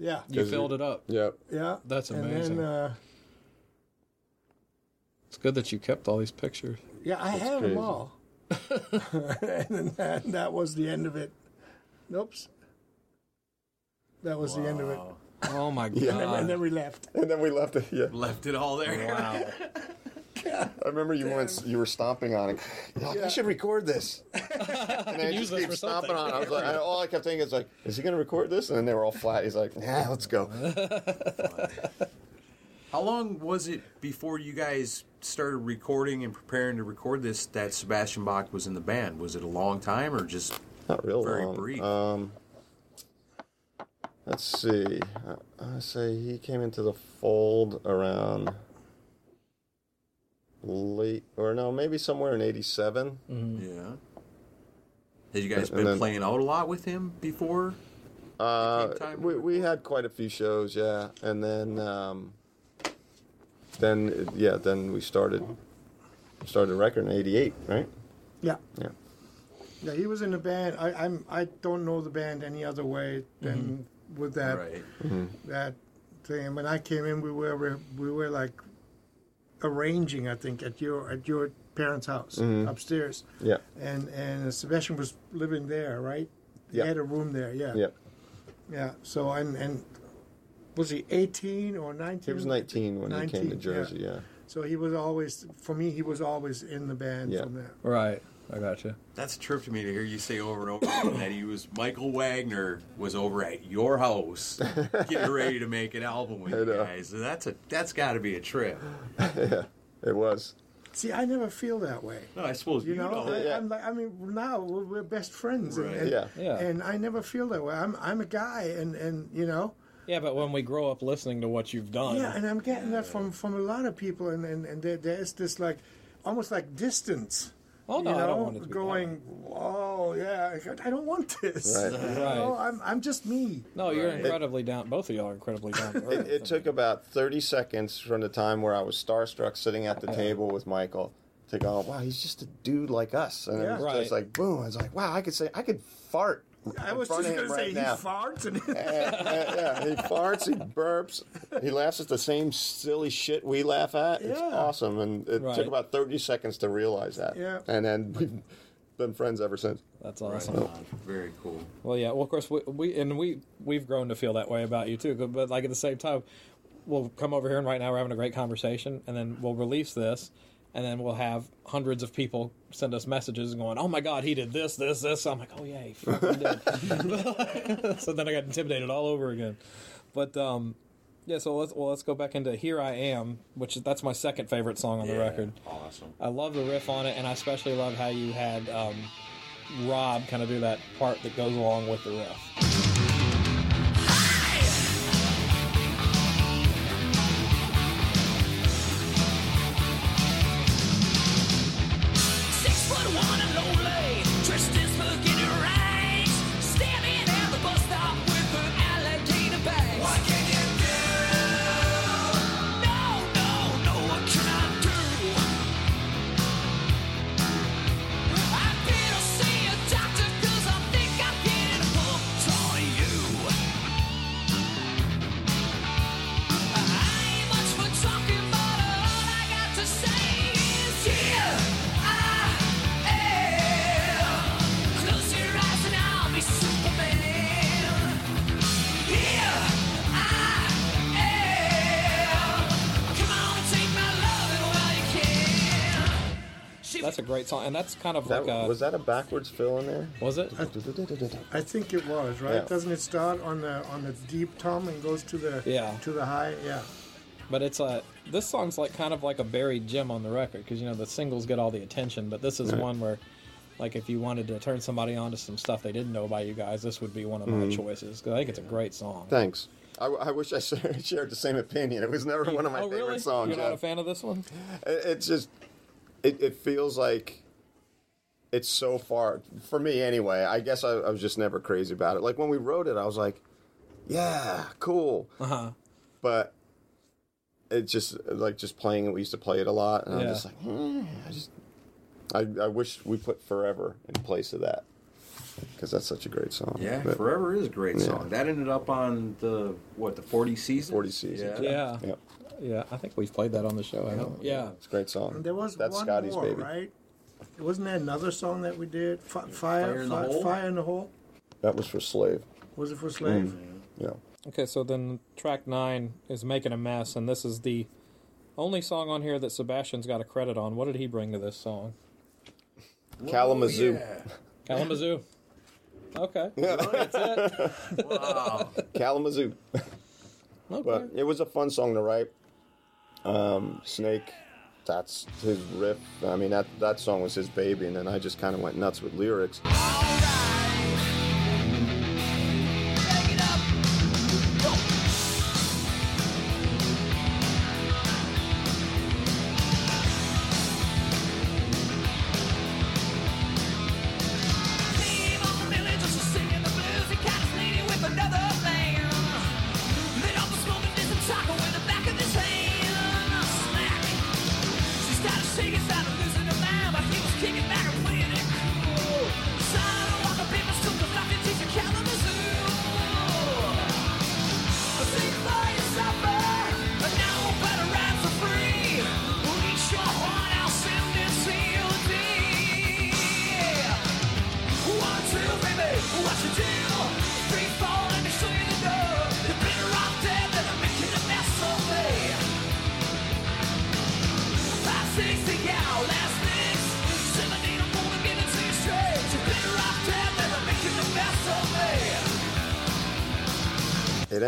Yeah,
You filled it up.
Yep.
yeah.
That's
And
amazing.
then, uh,
It's good that you kept all these pictures.
yeah, I had
crazy.
them all. and then that, that was the end of it. Oops. That was the end of it.
Oh my god!
Yeah.
And, and then we left.
And then we left it. Yeah.
Left it all there.
wow.
I remember you once you were stomping on it. You're like, I should record this. and then I
use
just
this
keep
for
stomping
something.
on it. I was like, I, all I kept thinking is like, is he going to record this? And then they were all flat. He's like, yeah, let's go.
How long was it before you guys started recording and preparing to record this that Sebastian Bach was in the band? Was it a long time or just
Not real
Very
long.
brief.
Um, let's see. I, I say he came into the fold around late, or no, maybe somewhere in '87.
yeah? Had you guys
And
been
then-
playing out a lot with him before?
Uh,
Became time to
we, we had quite a few shows, yeah, and then um, then yeah, then we started started a record in '88, right?
Yeah.
Yeah.
Yeah, he was in the band. I, I'm. I don't know the band any other way than mm-hmm. with that
right. Mm-hmm.
that thing. And when I came in, we were we were like arranging. I think at your at your parents' house mm-hmm. upstairs,
Yeah,
and and Sebastian was living there, right? He
Yeah.
had a room there. Yeah.
yeah.
Yeah. So and and was he 18 or 19?
He was 19 when he came to
19, yeah.
Jersey. Yeah,
So he was always for me. He was always in the band
Yeah.
from there.
Right. I gotcha.
That's a trip to me to hear you say over and over again that he was Michael Wagner was over at your house getting ready to make an album with
I
you
know.
guys. So that's a that's got to be a trip.
yeah. It was.
See, I never feel that way.
No, I suppose you,
You know,
know.
I,
Yeah.
I'm like, I mean, now we're, we're best friends, and,
Right.
and,
Yeah.
Yeah.
and I never feel that way. I'm, I'm a guy, and, and you know,
Yeah, but when we grow up listening to what you've done,
yeah, and I'm getting that from, from a lot of people, and, and, and there, there's this like, almost like distance.
Oh no,
you know,
I don't want it to be
going, oh yeah, I don't want this.
Right.
You
Right.
know, I'm, I'm just me.
No, you're incredibly down. Both of y'all are incredibly down. to
It, it took about 30 seconds from the time where I was starstruck sitting at the uh-huh. table with Michael to go, wow, he's just a dude like us. And it
Yeah.
was
Right.
just like, boom. I was like, wow, I could say, I could fart
I was just going to say
right
he
now.
farts and
yeah, he farts, he burps, he laughs at the same silly shit we laugh at. It's
Yeah.
awesome, and it
Right.
took about thirty seconds to realize that.
Yeah.
and then we've been friends ever since.
That's awesome.
Very cool.
Well, yeah. Well, of course, we, we and we we've grown to feel that way about you too. But like at the same time, we'll come over here and right now we're having a great conversation, and then we'll release this, and then we'll have hundreds of people send us messages going, "Oh my God, he did this, this, this." I'm like, "Oh yeah, he fucking did." so then I got intimidated all over again. But um, yeah. So let's well let's go back into "Here I Am," which is, that's my second favorite song on the record.
Awesome.
I love the riff on it, and I especially love how you had um, Rob kind of do that part that goes along with the riff. That's a great song, and that's kind of
That,
like a
was that a backwards fill in there?
was it?
I think it was right.
Yeah.
Doesn't it start on the on the deep tom and goes to the
Yeah.
to the high? Yeah.
But it's a this song's like kind of like a buried gem on the record because you know the singles get all the attention, but this is one where. Like if you wanted to turn somebody on to some stuff they didn't know about you guys, this would be one of my
Mm-hmm.
choices because I think it's a great song.
Thanks. I, I wish I shared shared the same opinion. It was never one of my
oh
favorite
really?
songs.
You're not
yeah.
a fan of this one?
It- it's just it, it feels like it's so far for me anyway i guess I, I was just never crazy about it like when we wrote it i was like yeah cool
Uh huh.
but it just like just playing it we used to play it a lot and i'm just like hmm, i just I, I wish we put forever in place of that because that's such a great song
Yeah,
But-
Forever is a great
Yeah.
song. That ended up on the what the forty season.
40 seasons
Yeah.
Yeah.
Yep.
Yeah. I think we've played that on the show. I know. Yeah.
it's a great song
And there was
that's
one
Scotti's
more,
baby
right? Wasn't there another song that we did? Fi fire,
Fire in the
Fi-
Hole?
fire in the hole.
that was for slave
Was it for slave?
Mm. yeah
Okay, so then track nine is making a mess, and this is the only song on here that Sebastian's got a credit on. What did he bring to this song?
kalamazoo
Yeah.
Kalamazoo. Okay, that's it.
Wow.
kalamazoo
Okay.
But it was a fun song to write. Um, Snake, that's his riff. I mean, that that song was his baby, and then I just kind of went nuts with lyrics.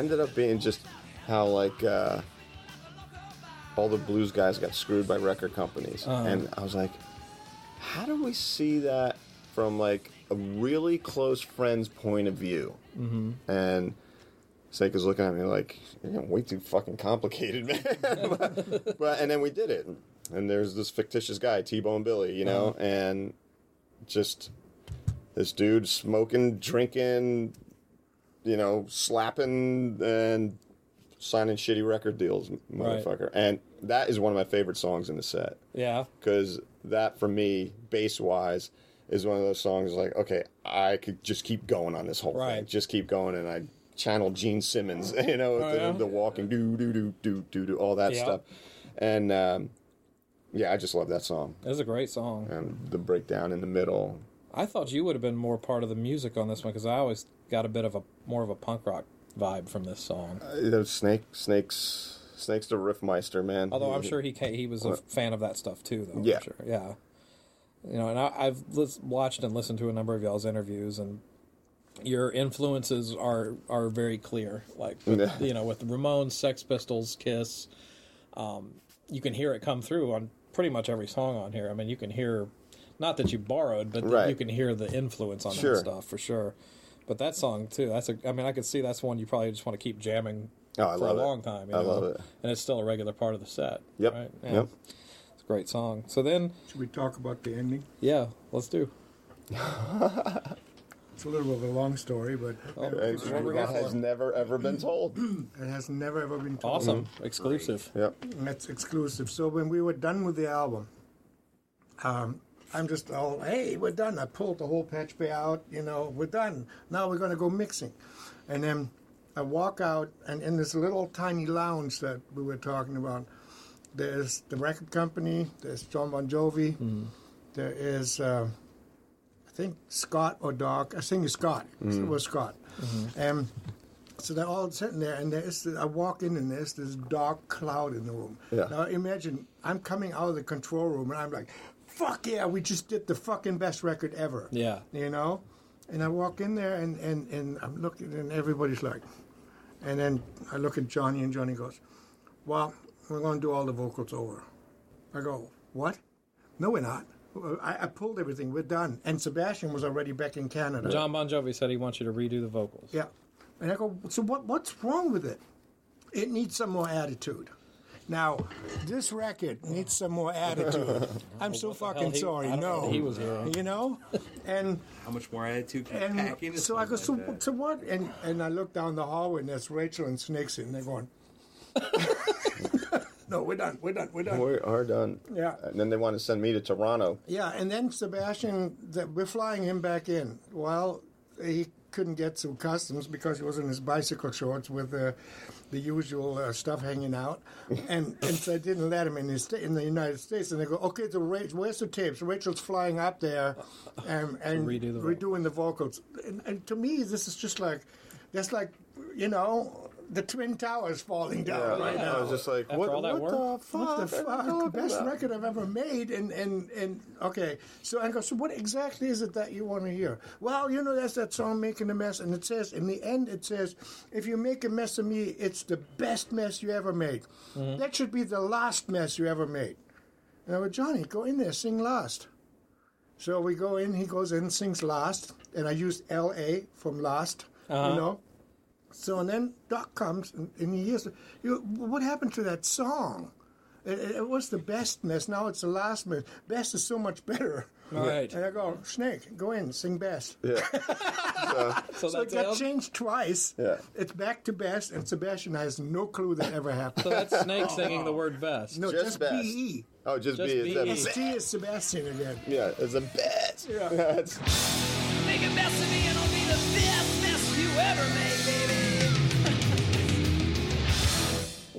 Ended up being just how like uh, all the blues guys got screwed by record companies, and I was like, how do we see that from like a really close friend's point of view? Mm-hmm. And Snake was looking at me like, "You're getting way too fucking complicated, man." but, but and then we did it, and there's this fictitious guy, T-Bone Billy, you know, and just this dude smoking, drinking, you know, slapping and signing shitty record deals, motherfucker. And that is one of my favorite songs in the set
yeah.
because that, for me, bass wise, is one of those songs like, okay, I could just keep going on this whole thing, just keep going, and I channel Gene Simmons, you know,
Oh,
the,
yeah?
the walking do do do do do do all that
Yeah.
stuff, and um, yeah, I just love that song
It's a great song.
and the breakdown in the middle.
I thought you would have been more part of the music on this one because I always got a bit of a more of a punk rock vibe from this song.
Uh, Snake Snakes Snakes the Riffmeister, man.
Although I'm sure he he was a fan of that stuff too, though.
Yeah.
sure. yeah. You know, and I, I've lis- watched and listened to a number of y'all's interviews, and your influences are are very clear. Like with,
Yeah.
you know, with the Ramones, Sex Pistols, Kiss, um, you can hear it come through on pretty much every song on here. I mean, you can hear, not that you borrowed, but
Right.
you can hear the influence on
Sure.
that stuff for sure. But that song too, that's a. I mean, I could see that's one you probably just want to keep jamming
Oh, I
for
love
a
it.
long time. you
I
know?
love it.
and it's still a regular part of the set.
Yep.
Right? Yeah.
Yep.
It's a great song. So then,
Should we talk about the ending?
yeah, let's do.
It's a little bit of a long story, but
Hey,
what we're here
that has
for.
never ever been told.
it has never ever been told.
Awesome, exclusive.
Yep.
That's exclusive. So when we were done with the album, um, I'm just all, hey, we're done. I pulled the whole patch bay out. You know, we're done. Now we're going to go mixing. And then I walk out, and in this little tiny lounge that we were talking about, there's the record company, there's Jon Bon Jovi, hmm. there is, uh, I think, Scott or Doc. I think it's Scott. Hmm. It was Scott. Mm-hmm. And so they're all sitting there, and there's I walk in, and there's this dark cloud in the room.
Yeah.
Now imagine I'm coming out of the control room, and I'm like, "Fuck yeah, we just did the fucking best record ever."
Yeah.
You know, and I walk in there, and and and I'm looking, and everybody's like, and then I look at Johnny, and Johnny goes, "Well, we're going to do all the vocals over." I go, "What? No, we're not." I, I pulled everything. We're done. And Sebastian was already back in Canada.
Jon Bon Jovi said he wants you to redo the vocals.
Yeah. And I go, so what, what's wrong with it? It needs some more attitude. Now, this record needs some more attitude. I'm so
What the hell
fucking
he-
sorry.
I don't know
No.
he was hearing.
You know? And
How much more attitude can you pack
and so I go, so,
like that?
so what? And and I look down the hallway and there's Rachel and Snakes and they're going, no, we're done, we're done, we're done.
We are done.
Yeah.
And then they want to send me to Toronto.
Yeah, and then Sebastian, that we're flying him back in. Well, he couldn't get to customs because he was in his bicycle shorts with uh, the usual uh, stuff hanging out, and and so I didn't let him in his sta- in the United States. And they go, okay, Ra- where's the tapes? Rachel's flying up there, and, and
redo the
redoing the vocals. And, and to me, this is just like that's like you know the twin towers falling down right
I
now.
was just like,
After
what,
all that
what
work?
the fuck?
What the fuck?
talking
Best
about?
record I've ever made, and and and okay. So I go. So what exactly is it that you want to hear? Well, you know, that's that song "Making a Mess," and it says in the end, it says, "If you make a mess of me, it's the best mess you ever made. Mm-hmm. That should be the last mess you ever made." And I go, Johnny, go in there, sing last. So we go in. He goes in, sings last, and I used L.A. from last. You uh-huh. know. So and then Doc comes and, and he hears, you, what happened to that song? It, it, it was the best mess. Now it's the last mess. Best is so much better.
Right.
And I go, Snake, go in, sing best.
Yeah.
So
So it got
it.
changed twice.
Yeah.
It's back to best, and Sebastian has no clue that ever happened.
So that's Snake singing the oh. word best.
no,
Just
just,
best.
B-E.
Oh, just,
Just
be. Is that
be.
His T is Sebastian again.
Yeah, it's the best.
Yeah.
That's-
Make a mess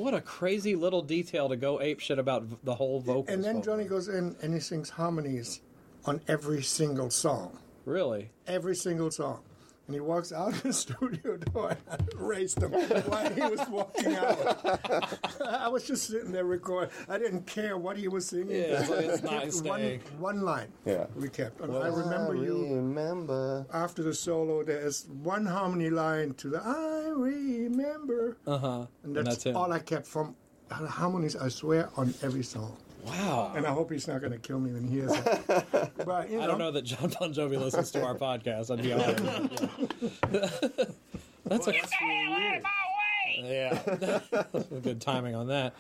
What a crazy little detail to go ape shit about v- the whole vocals.
And then
vocal.
Johnny goes in and he sings harmonies on every single song.
Really?
every single song. And he walks out the studio door and I erased him while he was walking out. I was just sitting there recording. I didn't care what he was singing.
Yeah, it's like it's
We
not
kept
staying.
one, one line.
Yeah.
We kept. And I remember
I
you
remember.
after the solo. There's one harmony line to the I remember,
Uh huh.
and that's,
it.
all I kept from the harmonies. I swear on every song.
wow.
And I hope he's not going to kill me when he hears it. but you know,
I don't know that Jon Bon Jovi listens to our podcast. I'd be honest. Yeah. That's a yeah. good timing on that.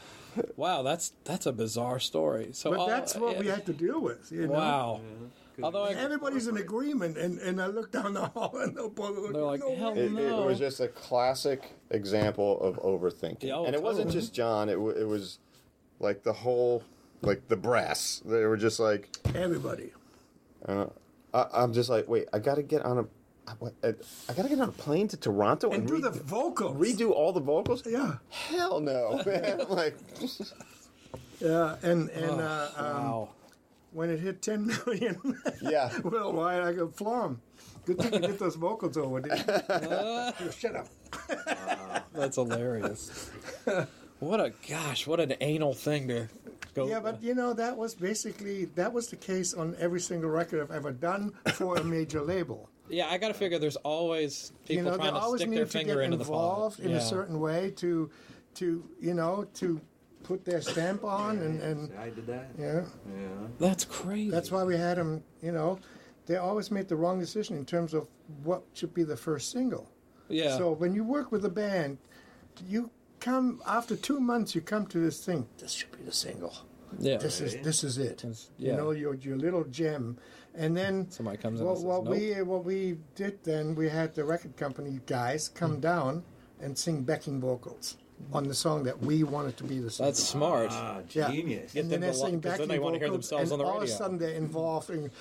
Wow, that's that's a bizarre story. So,
But
all-
that's what we
yeah.
had to deal with. You know?
Wow. Although I,
Everybody's in agreement, and, and I look down the hall, and they're
they're like,
no
hell
way."
It, it was just a classic example of overthinking,
Yeah, oh,
and it wasn't
totally.
just Jon. It, w- it was like the whole, like the brass. They were just like,
everybody.
I I, I'm just like, wait, I got to get on a. I, what, I, I gotta get on a plane to Toronto and,
And do the vocals.
redo all the vocals.
Yeah.
Hell no, man! Like,
Yeah, and and
Oh,
uh, um,
wow.
When it hit 10 million
yeah, Well,
worldwide, I go flom. Good thing you get those vocals over, didn't you? Uh. Shut up.
That's hilarious. what a gosh, what an anal thing to go.
Yeah, but you know that was basically that was the case on every single record I've ever done for a major label.
yeah, I got to figure there's always
You
people
know, they
trying to
always
stick
need
their
to
finger
get
into the
involved in
yeah.
a certain way to, to you know, to put their stamp on, and and
I did that.
yeah,
Yeah.
That's crazy.
that's why we had them. You know, they always made the wrong decision in terms of what should be the first single.
yeah.
So when you work with a band, you come after two months, you come to this thing. This should be the single.
yeah.
This is this is it.
It's-
You know your your little gem, and then
Somebody comes in
what,
and says,
what
"Nope."
we what we did then we had the record company guys come hmm. down and sing backing vocals on the song that we wanted to be the single.
That's smart.
Ah,
Yeah.
genius.
Get
and then
them
they
to lo-
sing
'cause then
backing
they wanna hear
vocals,
themselves
and
on the
all of a sudden they're involved in.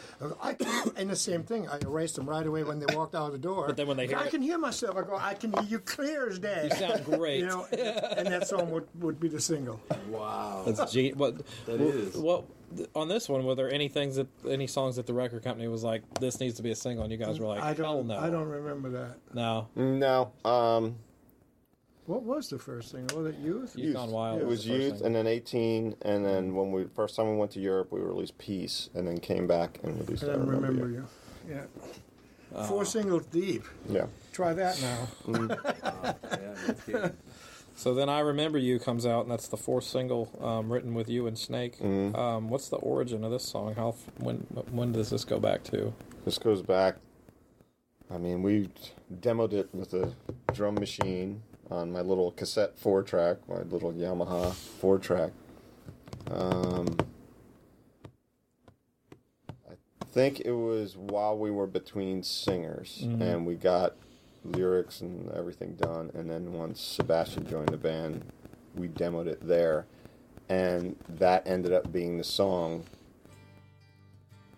I, and the same thing, I erased them right away when they walked out of the door.
But then when they hear
I
it-
can hear myself. I go, I can hear you clear as day.
You sound great.
you know, and that song would, would be the single.
Wow.
That's ge- what
That
well,
is.
What on this one? Were there any things that any songs that the record company was like, this needs to be a single, and you guys were like,
I don't.
hell no,
I don't remember that.
no.
no. Um,
What was the first thing? Was it Youth?
Youth Gone Wild.
It was
the first
youth,
single.
and then 18, and then when we first time we went to Europe, we released Piece, and then came back and released.
I
I remember,
remember
you.
you. Yeah. Four singles deep.
Yeah.
Try that now.
Yeah, no kidding.
So then I remember you comes out, and that's the fourth single um, written with you and Snake.
Mm-hmm.
Um, what's the origin of this song? How when when does this go back to?
This goes back. I mean, we demoed it with a drum machine on my little cassette four track, my little Yamaha four track. Um, I think it was while we were between singers, and we got lyrics and everything done. And then once Sebastian joined the band, we demoed it there, and that ended up being the song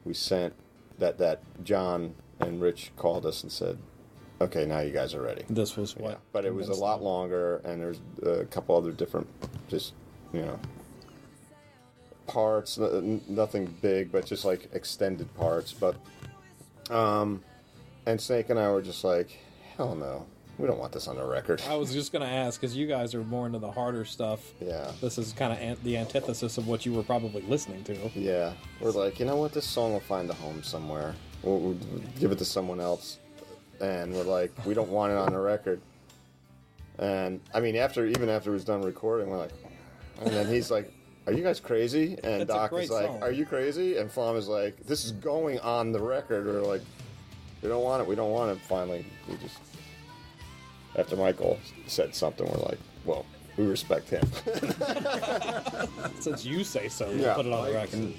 we sent that that Jon and Rich called us and said, "Okay, now you guys are ready."
This was what?
Yeah, but it was a lot longer, and there's a couple other different, just you know, parts. n- Nothing big, but just like extended parts. But um, and Snake and I were just like, "Hell no, we don't want this on the record."
I was just gonna ask because you guys are more into the harder stuff.
Yeah.
This is kind of an- the antithesis of what you were probably listening to.
Yeah, we're like, you know what? This song will find a home somewhere. We'll, we'll give it to someone else, and we're like, we don't want it on the record. And I mean, after even after it was done recording, we're like, and then he's like, "Are you guys crazy?" And
It's a
Doc is like,
song.
"Are you crazy?" And Flom is like, "This is going on the record." We're like, "We don't want it. We don't want it." Finally, we just after Michael said something, we're like, "Well, we respect him."
Since you say so, we'll
Yeah.
put it on the record.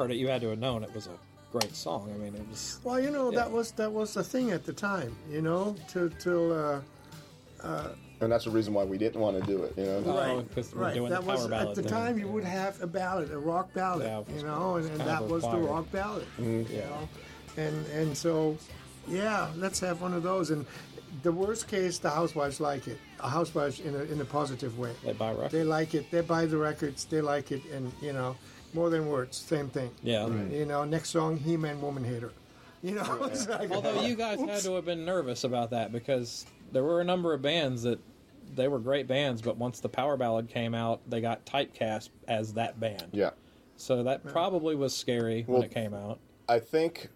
Heard it, you had to have known it was a great song. I mean, it was.
Well, you know
Yeah.
that was that was the thing at the time. You know, till till. Uh,
and that's the reason why we didn't want to do it. You know,
Oh, because we're
right.
doing
that
the power
was
ballad
at the
thing.
time you would have a ballad, a rock ballad.
Yeah, was-
you know, and, and that
of
was the rock ballad.
Mm-hmm.
You
Yeah.
know, and and so, yeah, let's have one of those. And the worst case, the housewives like it. A housewives in a in a positive way.
They buy records.
They like it. They buy the records. They like it, and you know, more than words, same thing.
Yeah.
You know, next song, He-Man, Woman Hater. You know, it's like,
Although you guys had to have been nervous about that because there were a number of bands that they were great bands, but once the power ballad came out, they got typecast as that band.
yeah.
So that probably was scary when it came out.
I think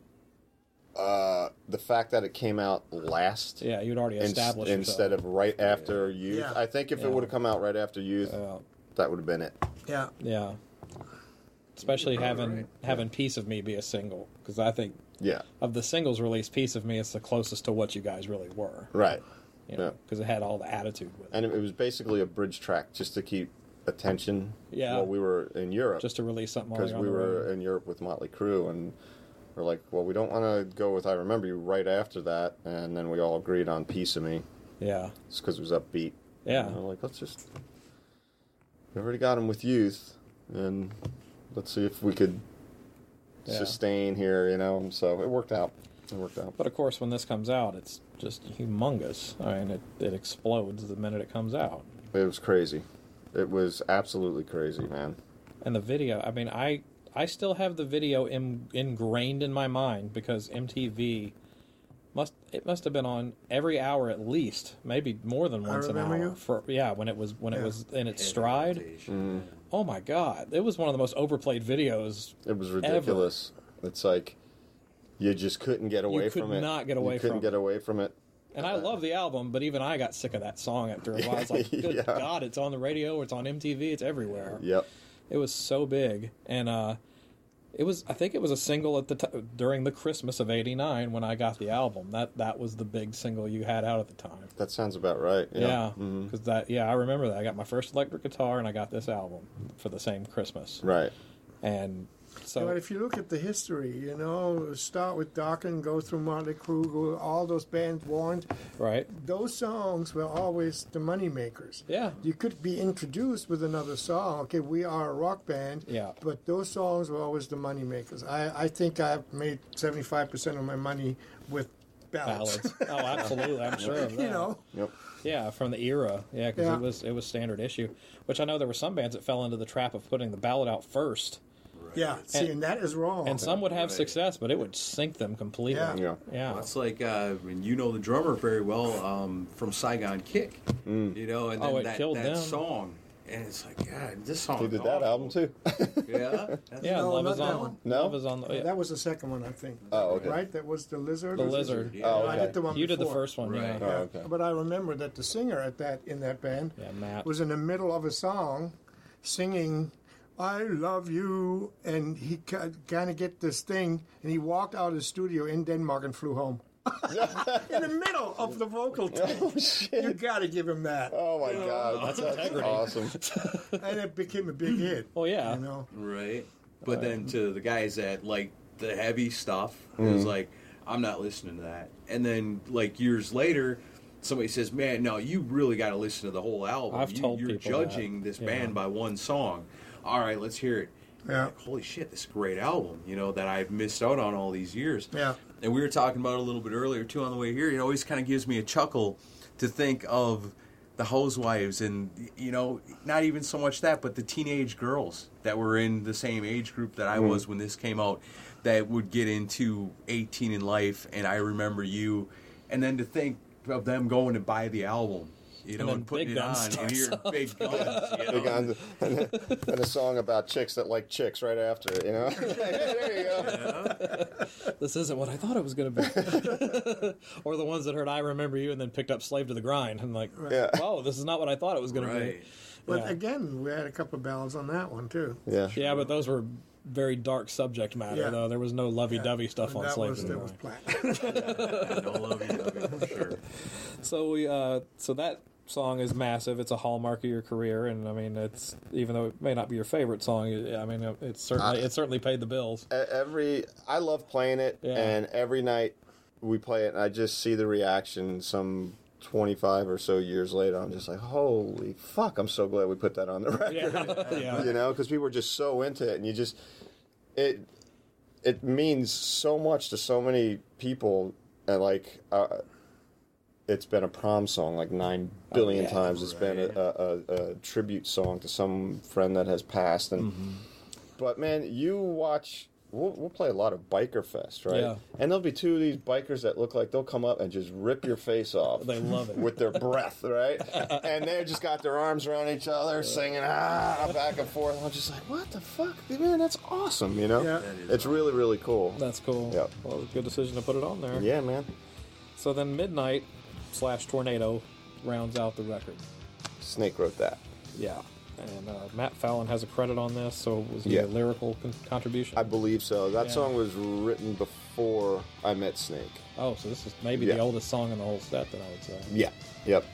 uh, the fact that it came out last
Yeah, you'd already
ins-
established
instead of right after Youth.
Yeah.
I think if
Yeah.
it would have come out right after Youth,
Yeah.
that would have been it.
yeah.
Yeah. Especially having having "Piece of Me" be a single because I think
Yeah.
of the singles released, "Piece of Me" is the closest to what you guys really were,
Right.
you know,
Yeah.
because it had all the attitude with it.
And it was basically a bridge track just to keep attention.
Yeah.
While we were in Europe.
Just to release something
because we were
road.
in Europe with Motley Crue, and we're like, well, we don't want to go with "I Remember You" right after that, and then we all agreed on "Piece of Me."
Yeah,
It's because it was upbeat.
Yeah.
And we're like, let's just. We already got him with youth, and let's see if we could
Yeah.
sustain here, you know. So it worked out. It worked out.
But of course, when this comes out, it's just humongous. I mean, it, it explodes the minute it comes out.
It was crazy. It was absolutely crazy, man.
And the video, I mean, I I still have the video in, ingrained in my mind because MTV must it must have been on every hour at least, maybe more than
I
once an hour.
You?
For yeah, when it was when it was in its stride.
Mm-hmm.
Oh my god, it was one of the most overplayed videos.
It was ridiculous. It's like you just couldn't get away
could
from it.
not get away
you couldn't get away from it.
And I love the album, but even I got sick of that song after a while. I was like, good
Yeah.
God, it's on the radio, it's on MTV, it's everywhere.
Yep.
It was so big, and uh, it was. I think it was a single at the t- during the Christmas of '89 when I got the album. That that was the big single you had out at the time.
That sounds about right.
Yeah, because mm-hmm. that. Yeah, I remember that. I got my first electric guitar, and I got this album for the same Christmas.
Right.
And so,
but if you look at the history, you know, start with Dokken, go through Motley Crue, all those bands, Warrant.
right?
Those songs were always the money makers.
Yeah.
You could be introduced with another song. Okay, we are a rock band.
Yeah.
But those songs were always the money makers. I, I think I've made seventy five percent of my money with ballads.
Ballads. oh, absolutely. I'm sure of that.
you know.
Yep.
Yeah, from the era. Yeah, because
Yeah.
it was it was standard issue. Which I know there were some bands that fell into the trap of putting the ballad out first,
Yeah. See, and, that is wrong.
and some would have success, but it would sink them completely.
Yeah.
Yeah.
Yeah.
That's like, uh, I mean, you know the drummer very well um, from Saigon Kick, you know, and then
Oh, it
that,
killed
that
them.
song, and it's like, God, this song.
He did that album too.
Yeah, that's-
Yeah,
No,
Love
not
is
that
on.
one.
No?
Love is on. The, yeah.
That was the second one, I think.
Oh, okay.
Right? That was the lizard.
The
or
lizard.
something?
Oh,
I did the one
you did the first one,
Right.
yeah.
Oh, okay.
But I remember that the singer at that in that band
Yeah, Matt.
was in the middle of a song singing I love you and he kind of get this thing and he walked out of the studio in Denmark and flew home. in the middle of the vocal oh, thing. You got to give him that.
Oh my God, that's, awesome.
And it became a big hit.
Oh yeah.
You know.
right. But then um, to the guys that like the heavy stuff, it was mm-hmm. like, I'm not listening to that. And then like years later, somebody says, "Man, no, you really got to listen to the whole album.
I've
you,
told
you're
people
judging
that.
this
Yeah.
band by one song. All right, let's hear it."
Yeah.
Like, Holy shit, this is a great album, you know, that I've missed out on all these years.
Yeah.
And we were talking about it a little bit earlier, too, on the way here. It always kind of gives me a chuckle to think of the housewives and, you know, not even so much that, but the teenage girls that were in the same age group that I mm-hmm. was when this came out that would get into 18 and Life, and I remember you. And then to think of them going to buy the album. You know,
then
and, putting it on and
starts
hearing
up.
big guns. You know?
Big on and, and a song about chicks that like chicks right after it, you know? there you go.
This isn't what I thought it was going to be. or the ones that heard "I Remember You" and then picked up "Slave to the Grind." I'm like,
Yeah.
"Whoa, this is not what I thought it was going to be."
But
Yeah.
again, we had a couple of ballads on that one too.
Yeah.
Yeah, but those were very dark subject matter.
Yeah.
Though there was no lovey-dovey stuff
And
on
that
"Slave
was
to the
that was
Grind."
black.
No love you, for sure.
So we, uh, so that song is massive. It's a hallmark of your career, and I mean, it's even though it may not be your favorite song, I mean, it's certainly it certainly paid the bills.
Every I love playing it,
Yeah.
and every night we play it, and I just see the reaction. Some twenty-five or so years later, I'm just like, "Holy fuck!" I'm so glad we put that on the record.
Yeah, yeah.
you know, because people were just so into it, and you just it it means so much to so many people, and like. Uh, it's been a prom song like nine billion
yeah.
times. It's been a, a, a, a tribute song to some friend that has passed, and
Mm-hmm.
but man, you watch. We'll, we'll play a lot of biker fest, right?
Yeah.
And there'll be two of these bikers that look like they'll come up and just rip your face off.
They love it.
with their breath, right? and they just got their arms around each other, singing ah back and forth. I'm just like, what the fuck, man? That's awesome, you know?
Yeah.
It's really really cool.
That's cool.
Yeah.
Well, good decision to put it on there.
Yeah, man.
So then, Midnight slash Tornado rounds out the record.
Snake wrote that.
Yeah. and uh, Matt Fallon has a credit on this. So was he
Yeah.
a lyrical con- contribution?
I believe so. That
Yeah.
song was written before I met Snake.
oh, so this is maybe
Yeah.
the oldest song in the whole set. Then I would say.
Yeah. Yep.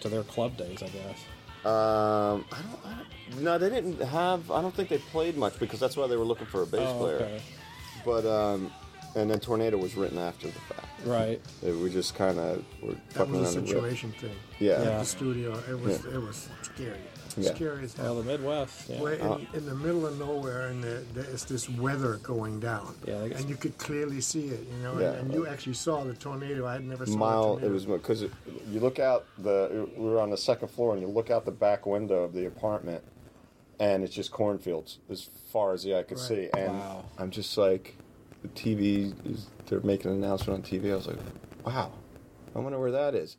Back to
their club days, I guess.
Um, I don't, I don't. No, they didn't have. I don't think they played much because that's why they were looking for a bass
Oh,
player.
okay.
But um, and then Tornado was written after the fact.
Right.
It, we just kind of were
That
fucking
was a
around the riff.
situation thing.
Yeah.
At
Yeah.
the studio, it was it was scary.
Yeah.
Scary as
Well,
hell.
the Midwest. Yeah.
We're in,
Uh,
in the middle of nowhere, and the, there's this weather going down.
Yeah, they-
and you could clearly see it. You know,
Yeah.
and, and you actually saw the tornado. I had never saw a
Mile.
tornado.
It was because you look out the. We were on the second floor, and you look out the back window of the apartment, and it's just cornfields as far as the eye could
Right.
see. And
Wow.
I'm just like, the TV is. They're making an announcement on TV. I was like, wow, I wonder where that is.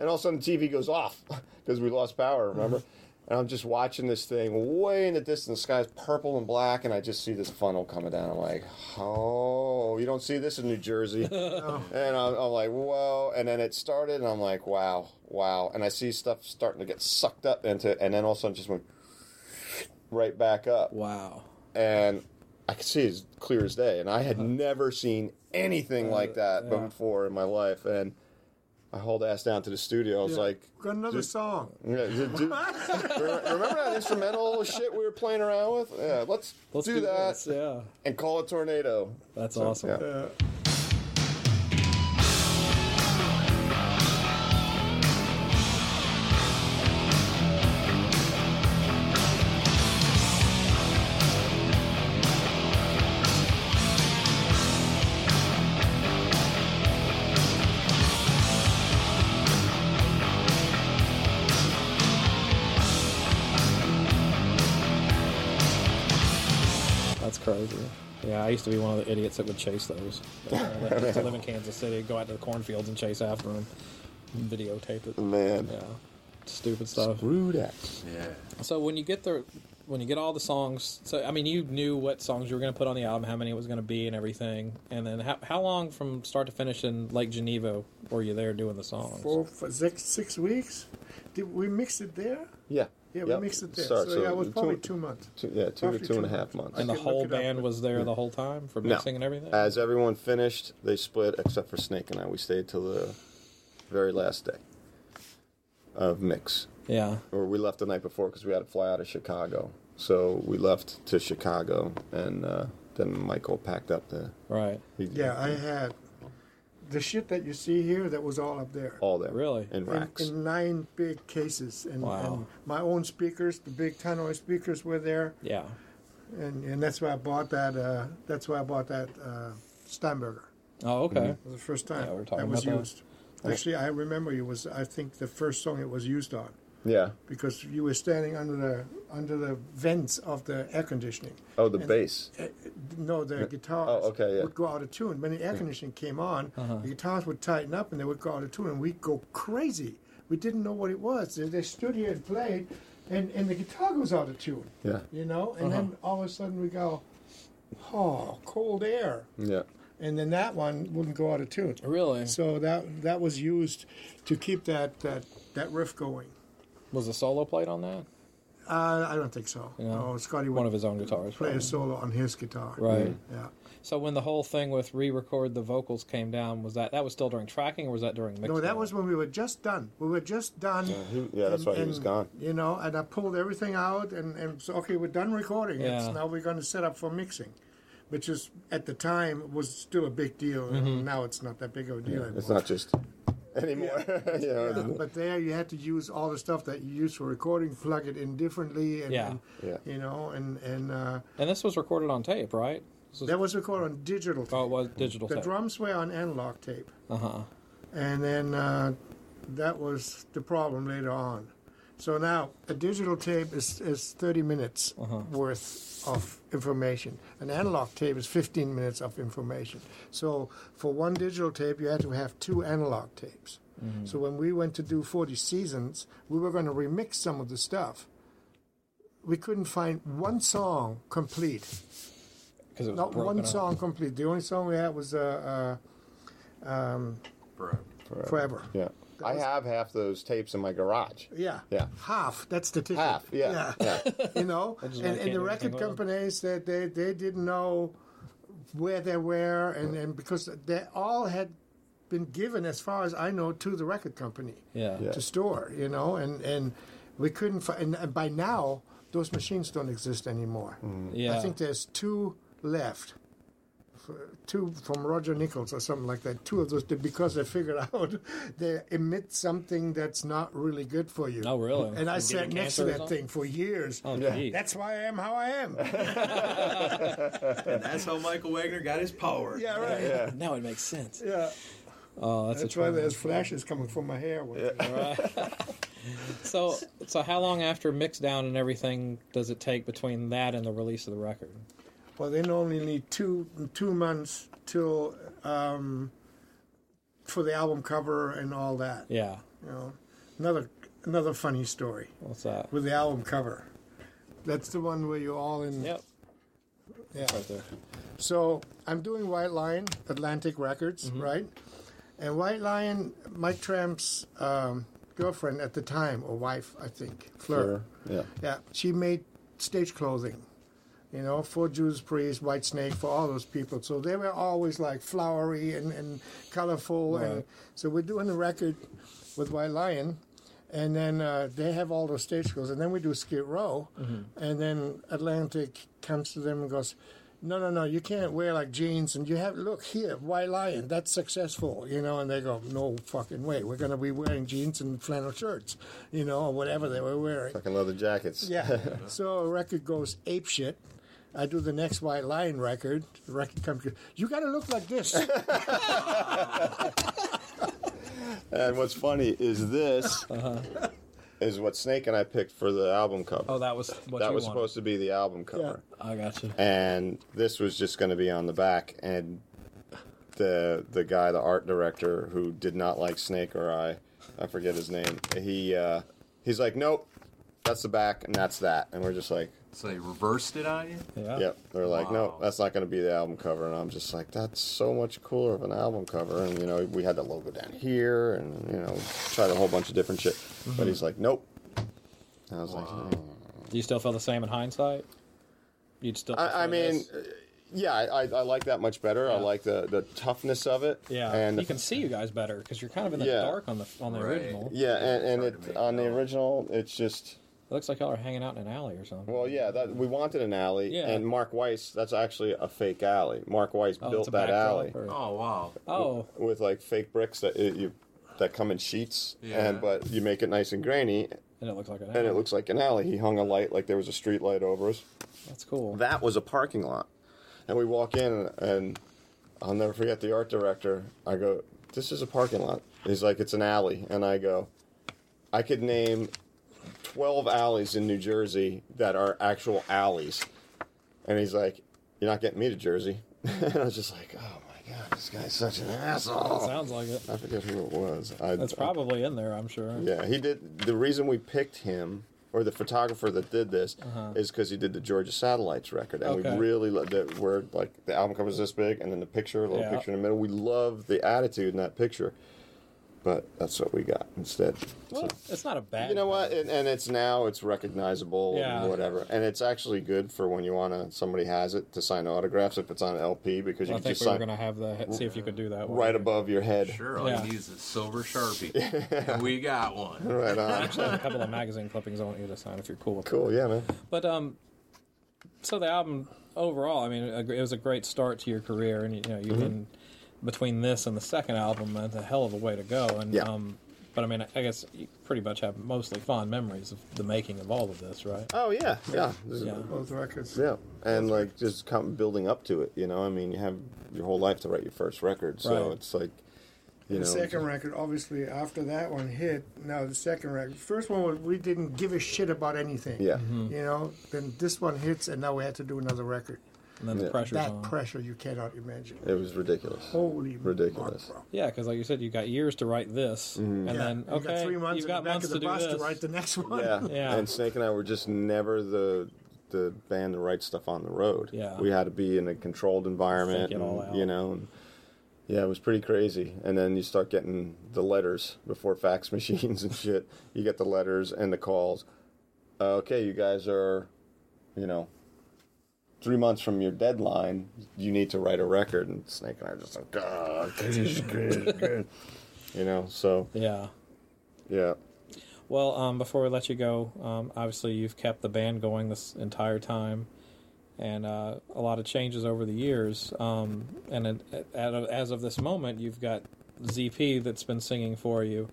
And all of a sudden, the TV goes off because we lost power. Remember. And I'm just watching this thing way in the distance. The sky's purple and black, and I just see this funnel coming down. I'm like, oh, you don't see this in New Jersey. And I'm, I'm like, whoa. And then it started, and I'm like, wow, wow. And I see stuff starting to get sucked up into it, and then all of a sudden just went right back up.
Wow.
And I could see it as clear as day. And I had uh-huh. never seen anything like uh, that
yeah.
before in my life. And I hauled ass down to the studio. I was
Yeah.
like,
Got another
Just-
song.
yeah, dude, dude, remember remember that instrumental shit we were playing around with? Yeah, let's,
Let's
do, that
this, Yeah.
and call it tornado.
That's
So,
awesome.
yeah.
I used to be one of the idiots that would chase those. Uh, that used to live in Kansas City, go out to the cornfields and chase after them, videotape it.
Man,
Yeah, stupid stuff.
screw that.
Yeah.
So when you get the when you get all the songs, so I mean, you knew what songs you were going to put on the album, how many it was going to be, and everything. And then how how long from start to finish in Lake Geneva were you there doing the songs?
four, for six, six weeks. Did we mix it there?
Yeah.
Yeah,
Yep.
we mixed it there.
Start,
so, yeah, it was
two-
probably two months.
two- yeah, two to
Roughly
two and a
two
half
months.
months.
And the
can look
whole
it up,
band
but-
was there the whole time for
No.
mixing and everything.
As everyone finished, they split except for Snake and I. We stayed till the very last day of mix.
yeah,
Or we left the night before because we had to fly out of Chicago. So we left to Chicago, and uh, then Michael packed up the.
right.
he-
Yeah, I had the shit that you see here. That was all up there.
all there.
Really?
In
in,
racks.
in nine big cases, and,
Wow.
and my own speakers, the big Tannoy speakers, were there,
Yeah.
and, and that's why I bought that. Uh, that's why I bought that uh, Steinberger.
Oh, okay.
It was the first time
Yeah, we were talking
that was
about that.
used. Actually, I remember it was. I think the first song it was used on
yeah.
because you were standing under the under the vents of the air conditioning.
Oh, the
And-
bass.
Uh, no, the guitars
oh, okay, yeah.
would go out of tune. When the air conditioning came on,
Uh-huh.
the guitars would tighten up and they would go out of tune, and we'd go crazy. We didn't know what it was. They, they stood here and played, and, and the guitar goes out of tune.
Yeah.
You know, and then all of a sudden we go, oh, cold air,
Yeah.
and then that one wouldn't go out of tune.
Really?
So that that was used to keep that that, that riff going.
Was the solo played on that?
Uh, I don't think so.
Yeah.
No, Scotti would
One of his own guitars.
play a solo on his guitar.
Right.
Yeah.
So when the whole thing with re-record the vocals came down, was that that was still during tracking or was that during mixing?
No, that was when we were just done. We were just done.
Yeah, he- yeah, that's why he was gone.
You know, and I pulled everything out and, and so, okay, we're done recording. It's,
Yeah.
now we're going to set up for mixing, which is, at the time, was still a big deal.
Mm-hmm.
And now it's not that big of a deal
It's
anymore.
not just anymore. you know,
Yeah, but there you had to use all the stuff that you use for recording, plug it in differently, and,
Yeah.
and,
Yeah.
you know, and and uh,
And this was recorded on tape, right? Was,
that was recorded on digital. Tape.
oh, it was digital
the
tape.
drums were on analog tape,
Uh huh.
and then uh, that was the problem later on. So now a digital tape is, is 30 minutes
Uh-huh.
worth of information. An analog tape is 15 minutes of information. So for one digital tape, you had to have two analog tapes.
Mm-hmm.
So when we went to do 40 seasons, we were going to remix some of the stuff. We couldn't find one song complete.
Because it was
Not one
up.
song complete. The only song we had was uh, uh, um,
Forever.
Forever.
yeah. I have half those tapes in my garage.
Yeah.
Yeah.
Half. That's the ticket.
Half, yeah, Yeah.
you know,
just
and,
like
and
can't
the
do
record
anything with 'em.
companies that they, they didn't know where they were, and, and because they all had been given, as far as I know, to the record company
Yeah.
Yeah.
to store. You know, and and we couldn't find. And, and by now, those machines don't exist anymore. Mm-hmm.
Yeah.
I think there's two left. F- Two from Roger Nichols or something like that. Two of those because they figured out they emit something that's not really good for you.
Oh, really?
And I
Give
sat next to that thing for years.
Oh, gee.
That's why I am how I am.
And that's how Michael Wagner got his power.
yeah, right. Yeah.
Now it makes sense.
Yeah.
Oh, that's,
That's
a
why there's flashes coming from my hair. Yeah.
So, so how long after mix down and everything does it take between that and the release of the record?
Well, they normally need two two months till um, for the album cover and all that.
Yeah.
You know, another another funny story
What's that?
with the album cover. That's the one where you're all in.
Yep.
Yeah.
Right there.
So I'm doing White Lion, Atlantic Records,
Mm-hmm.
right? And White Lion, Mike Tramp's um, girlfriend at the time, or wife, I think, Fleur.
Yeah.
Yeah, she made stage clothing, you know, for Judas Priest, Whitesnake, for all those people. So they were always like flowery and, and colorful. And so we're doing a record with White Lion. And then uh, they have all those stage clothes. And then we do Skid Row. And then Atlantic comes to them and goes, no, no, no, you can't wear like jeans. And you have, look here, White Lion, that's successful, you know. And they go, no fucking way. We're going to be wearing jeans and flannel shirts, you know, or whatever they were wearing.
Fucking leather jackets.
Yeah. so a record goes ape shit. I do the next White Lion record. The record comes. You got to look like this.
And what's funny is this is what Snake and I picked for the album cover.
Uh-huh. Oh, that was what
that
you
was
wanted.
supposed to be the album cover.
I got you.
and this was just going to be on the back and the the guy the art director who did not like snake or i i forget his name he uh he's like nope that's the back and that's that and we're just like
So they reversed it on you?
Yeah.
yep they're like
Wow.
no that's not going to be the album cover and i'm just like that's so much cooler of an album cover and you know we had the logo down here and you know tried a whole bunch of different shit but he's like nope and i was like oh.
Do you still feel the same in hindsight? You'd still.
I, I
prefer
mean,
this?
uh, yeah, I, I, I like that much better. I
Yeah.
like the, the toughness of it.
yeah,
and
you can see you guys better because you're kind of in the
Yeah.
dark on the on the
Right.
original.
yeah, and, and
hard to
it
make
on the
out.
original, it's just
It looks like y'all are hanging out in an alley or something.
well, yeah. That we wanted an alley,
Yeah.
and Mark Weiss. That's actually a fake alley. Mark Weiss
oh, it's
built
a
that
backdrop
alley
or-
Oh, wow.
oh,
with like fake bricks that it, you that come in sheets,
Yeah.
and but you make it nice and grainy,
and it looks like an
and
alley.
it looks like an alley. He hung a light like there was a street light over us.
That's cool.
That was a parking lot. And we walk in, and I'll never forget the art director. I go, This is a parking lot. He's like, It's an alley. And I go, I could name 12 alleys in New Jersey that are actual alleys. And he's like, You're not getting me to Jersey. and I was just like, Oh my God, this guy's such an asshole.
Sounds like it.
I forget who it was. I,
That's probably in there. I'm sure.
yeah, he did. The reason we picked him, or the photographer that did this, is because he did the Georgia Satellites record, and
Uh-huh. Okay.
we really loved it. Where like the album cover is this big, and then the picture, a little
Yeah.
picture in the middle. We love the attitude in that picture, but that's what we got instead.
Well, it's not a bad.
You know what? And, and it's now it's recognizable,
Yeah.
and whatever, and it's actually good for when you want to. Somebody has it to sign autographs if it's on LP because you
I
can
think
just
we were
sign
going to have the see if you could do that.
right above your head.
Sure, all
Yeah.
you need is a silver sharpie. and we got one.
Right
I
on.
actually have a couple of magazine clippings I want you to sign if you're cool with it.
cool. Yeah, man.
But um, so the album overall, I mean, it was a great start to your career, and you know, you've been between this and the second album, that's a hell of a way to go. And
Yeah.
um, but I mean, I guess you pretty much have mostly fond memories of the making of all of this, right?
Oh yeah, yeah,
Yeah.
Both records.
yeah. And like just come building up to it. You know, I mean, you have your whole life to write your first record, so
Right.
it's like, you
the
know,
second record, obviously, after that one hit, now the second record. First one, was- we didn't give a shit about anything.
Yeah.
Mm-hmm.
You know, then this one hits, and now we had to do another record.
And then the
Yeah.
pressure's
that
on.
pressure you cannot imagine.
it was ridiculous.
Holy
Ridiculous.
fuck, bro.
Yeah, because like you said, you got years to write this, and
Yeah,
then
you
okay,
got three months
you've got
back
months
of
to
the
do
bus
this.
to write the next one.
Yeah.
Yeah.
And Snake and I were just never the the band to write stuff on the road.
Yeah.
We had to be in a controlled environment.
Think it all
and. You know. And, yeah, it was pretty crazy. And then you start getting the letters before fax machines and shit. You get the letters and the calls. Uh, okay, you guys are, you know, three months from your deadline. You need to write a record. And Snake and I are just like, God, good, good, good. You know. So
yeah.
yeah.
Well, um, before we let you go, um, obviously you've kept the band going this entire time, and uh, a lot of changes over the years. Um, and it, at, as of this moment, you've got ZP that's been singing for you.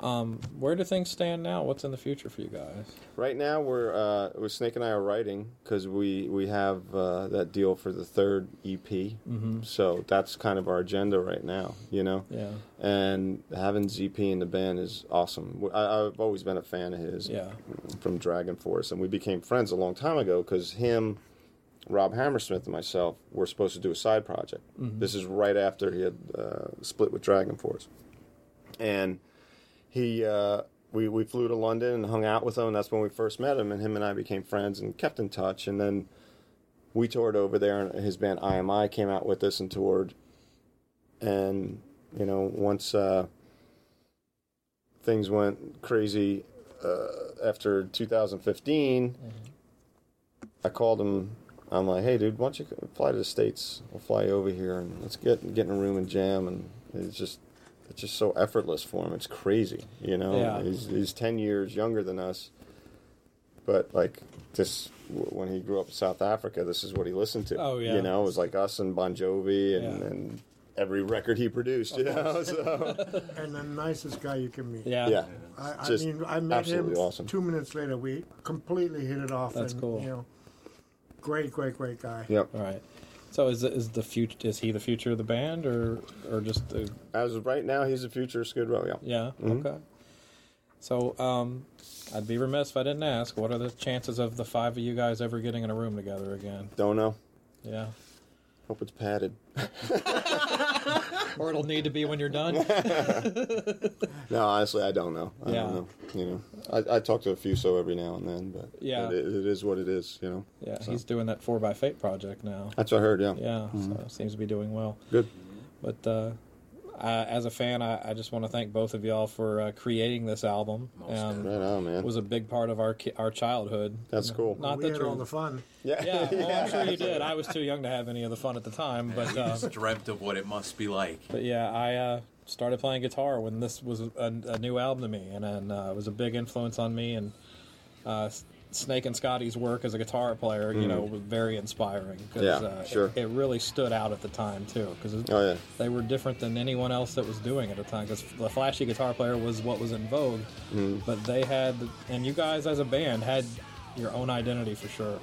Um, where do things stand now? What's in the future for you guys?
Right now, we're uh, with Snake and I are writing because we we have uh, that deal for the third EP. Mm-hmm. So that's kind of our agenda right now, you know.
Yeah.
And having ZP in the band is awesome. I, I've always been a fan of his.
Yeah.
From DragonForce, and we became friends a long time ago because him, Rob Hammersmith, and myself were supposed to do a side project. This is right after he had uh, split with DragonForce, and he uh, we we flew to London and hung out with him. And that's when we first met him, and him and I became friends and kept in touch. And then we toured over there, and his band I Am I came out with us and toured. And you know, once uh, things went crazy uh, after 2015, I called him. I'm like, hey, dude, why don't you fly to the states? We'll fly you over here, and let's get get in a room and jam. And it's just it's just so effortless for him. It's crazy, you know.
Yeah.
He's he's ten years younger than us, but like this when he grew up in South Africa, this is what he listened to.
Oh, yeah.
you know, it was like us and Bon Jovi and,
Yeah.
and every record he produced. You know, so
And the nicest guy you can meet.
Yeah.
yeah,
I, I mean, I met him
awesome.
two minutes later. We completely hit it off.
That's
and,
cool.
You know, great, great, great guy.
Yep.
All right. So is is the future? Is he the future of the band, or or just the
As of right now, he's the future of Skid Row. Yeah.
Yeah. Okay. So, um, I'd be remiss if I didn't ask. What are the chances of the five of you guys ever getting in a room together again?
Don't know.
Yeah.
Hope it's padded.
Or it'll need to be when you're done.
No, honestly, I don't know. I
Yeah.
don't know. You know, I, I talk to a few so every now and then, but
Yeah.
it, it is what it is. You know.
Yeah,
So.
he's doing that Four by Fate project now.
That's what I heard. Yeah.
Yeah, so seems to be doing well.
Good.
But uh, I, as a fan, I, I just want to thank both of y'all for uh, creating this album. Um,
Right on, man.
it was a big part of our ki- our childhood.
That's cool.
Not
we
that
had
you're
all the fun.
yeah.
Yeah, well, I'm sure you did. I was too young to have any of the fun at the time, but uh,
Just dreamt of what it must be like.
but yeah, I uh, started playing guitar when this was a, a new album to me, and, and uh, it was a big influence on me. And uh, S- Snake and Scotti's work as a guitar player, you know, was very inspiring. Cause,
Yeah,
uh,
sure.
It, it really stood out at the time too, because
Oh, yeah.
they were different than anyone else that was doing it at the time. Because the flashy guitar player was what was in vogue,
Mm.
but they had, and you guys as a band had your own identity for sure.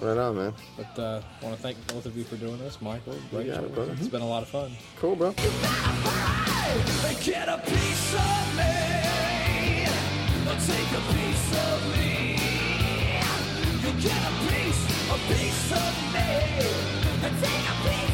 Right on, man.
But uh, I want to thank both of you for doing this, Michael. Rachel.
got it, brother.
It's been a lot of fun.
Cool, bro.
Get a piece of me. Take a piece of me. Get a piece, a piece of me. and Take a piece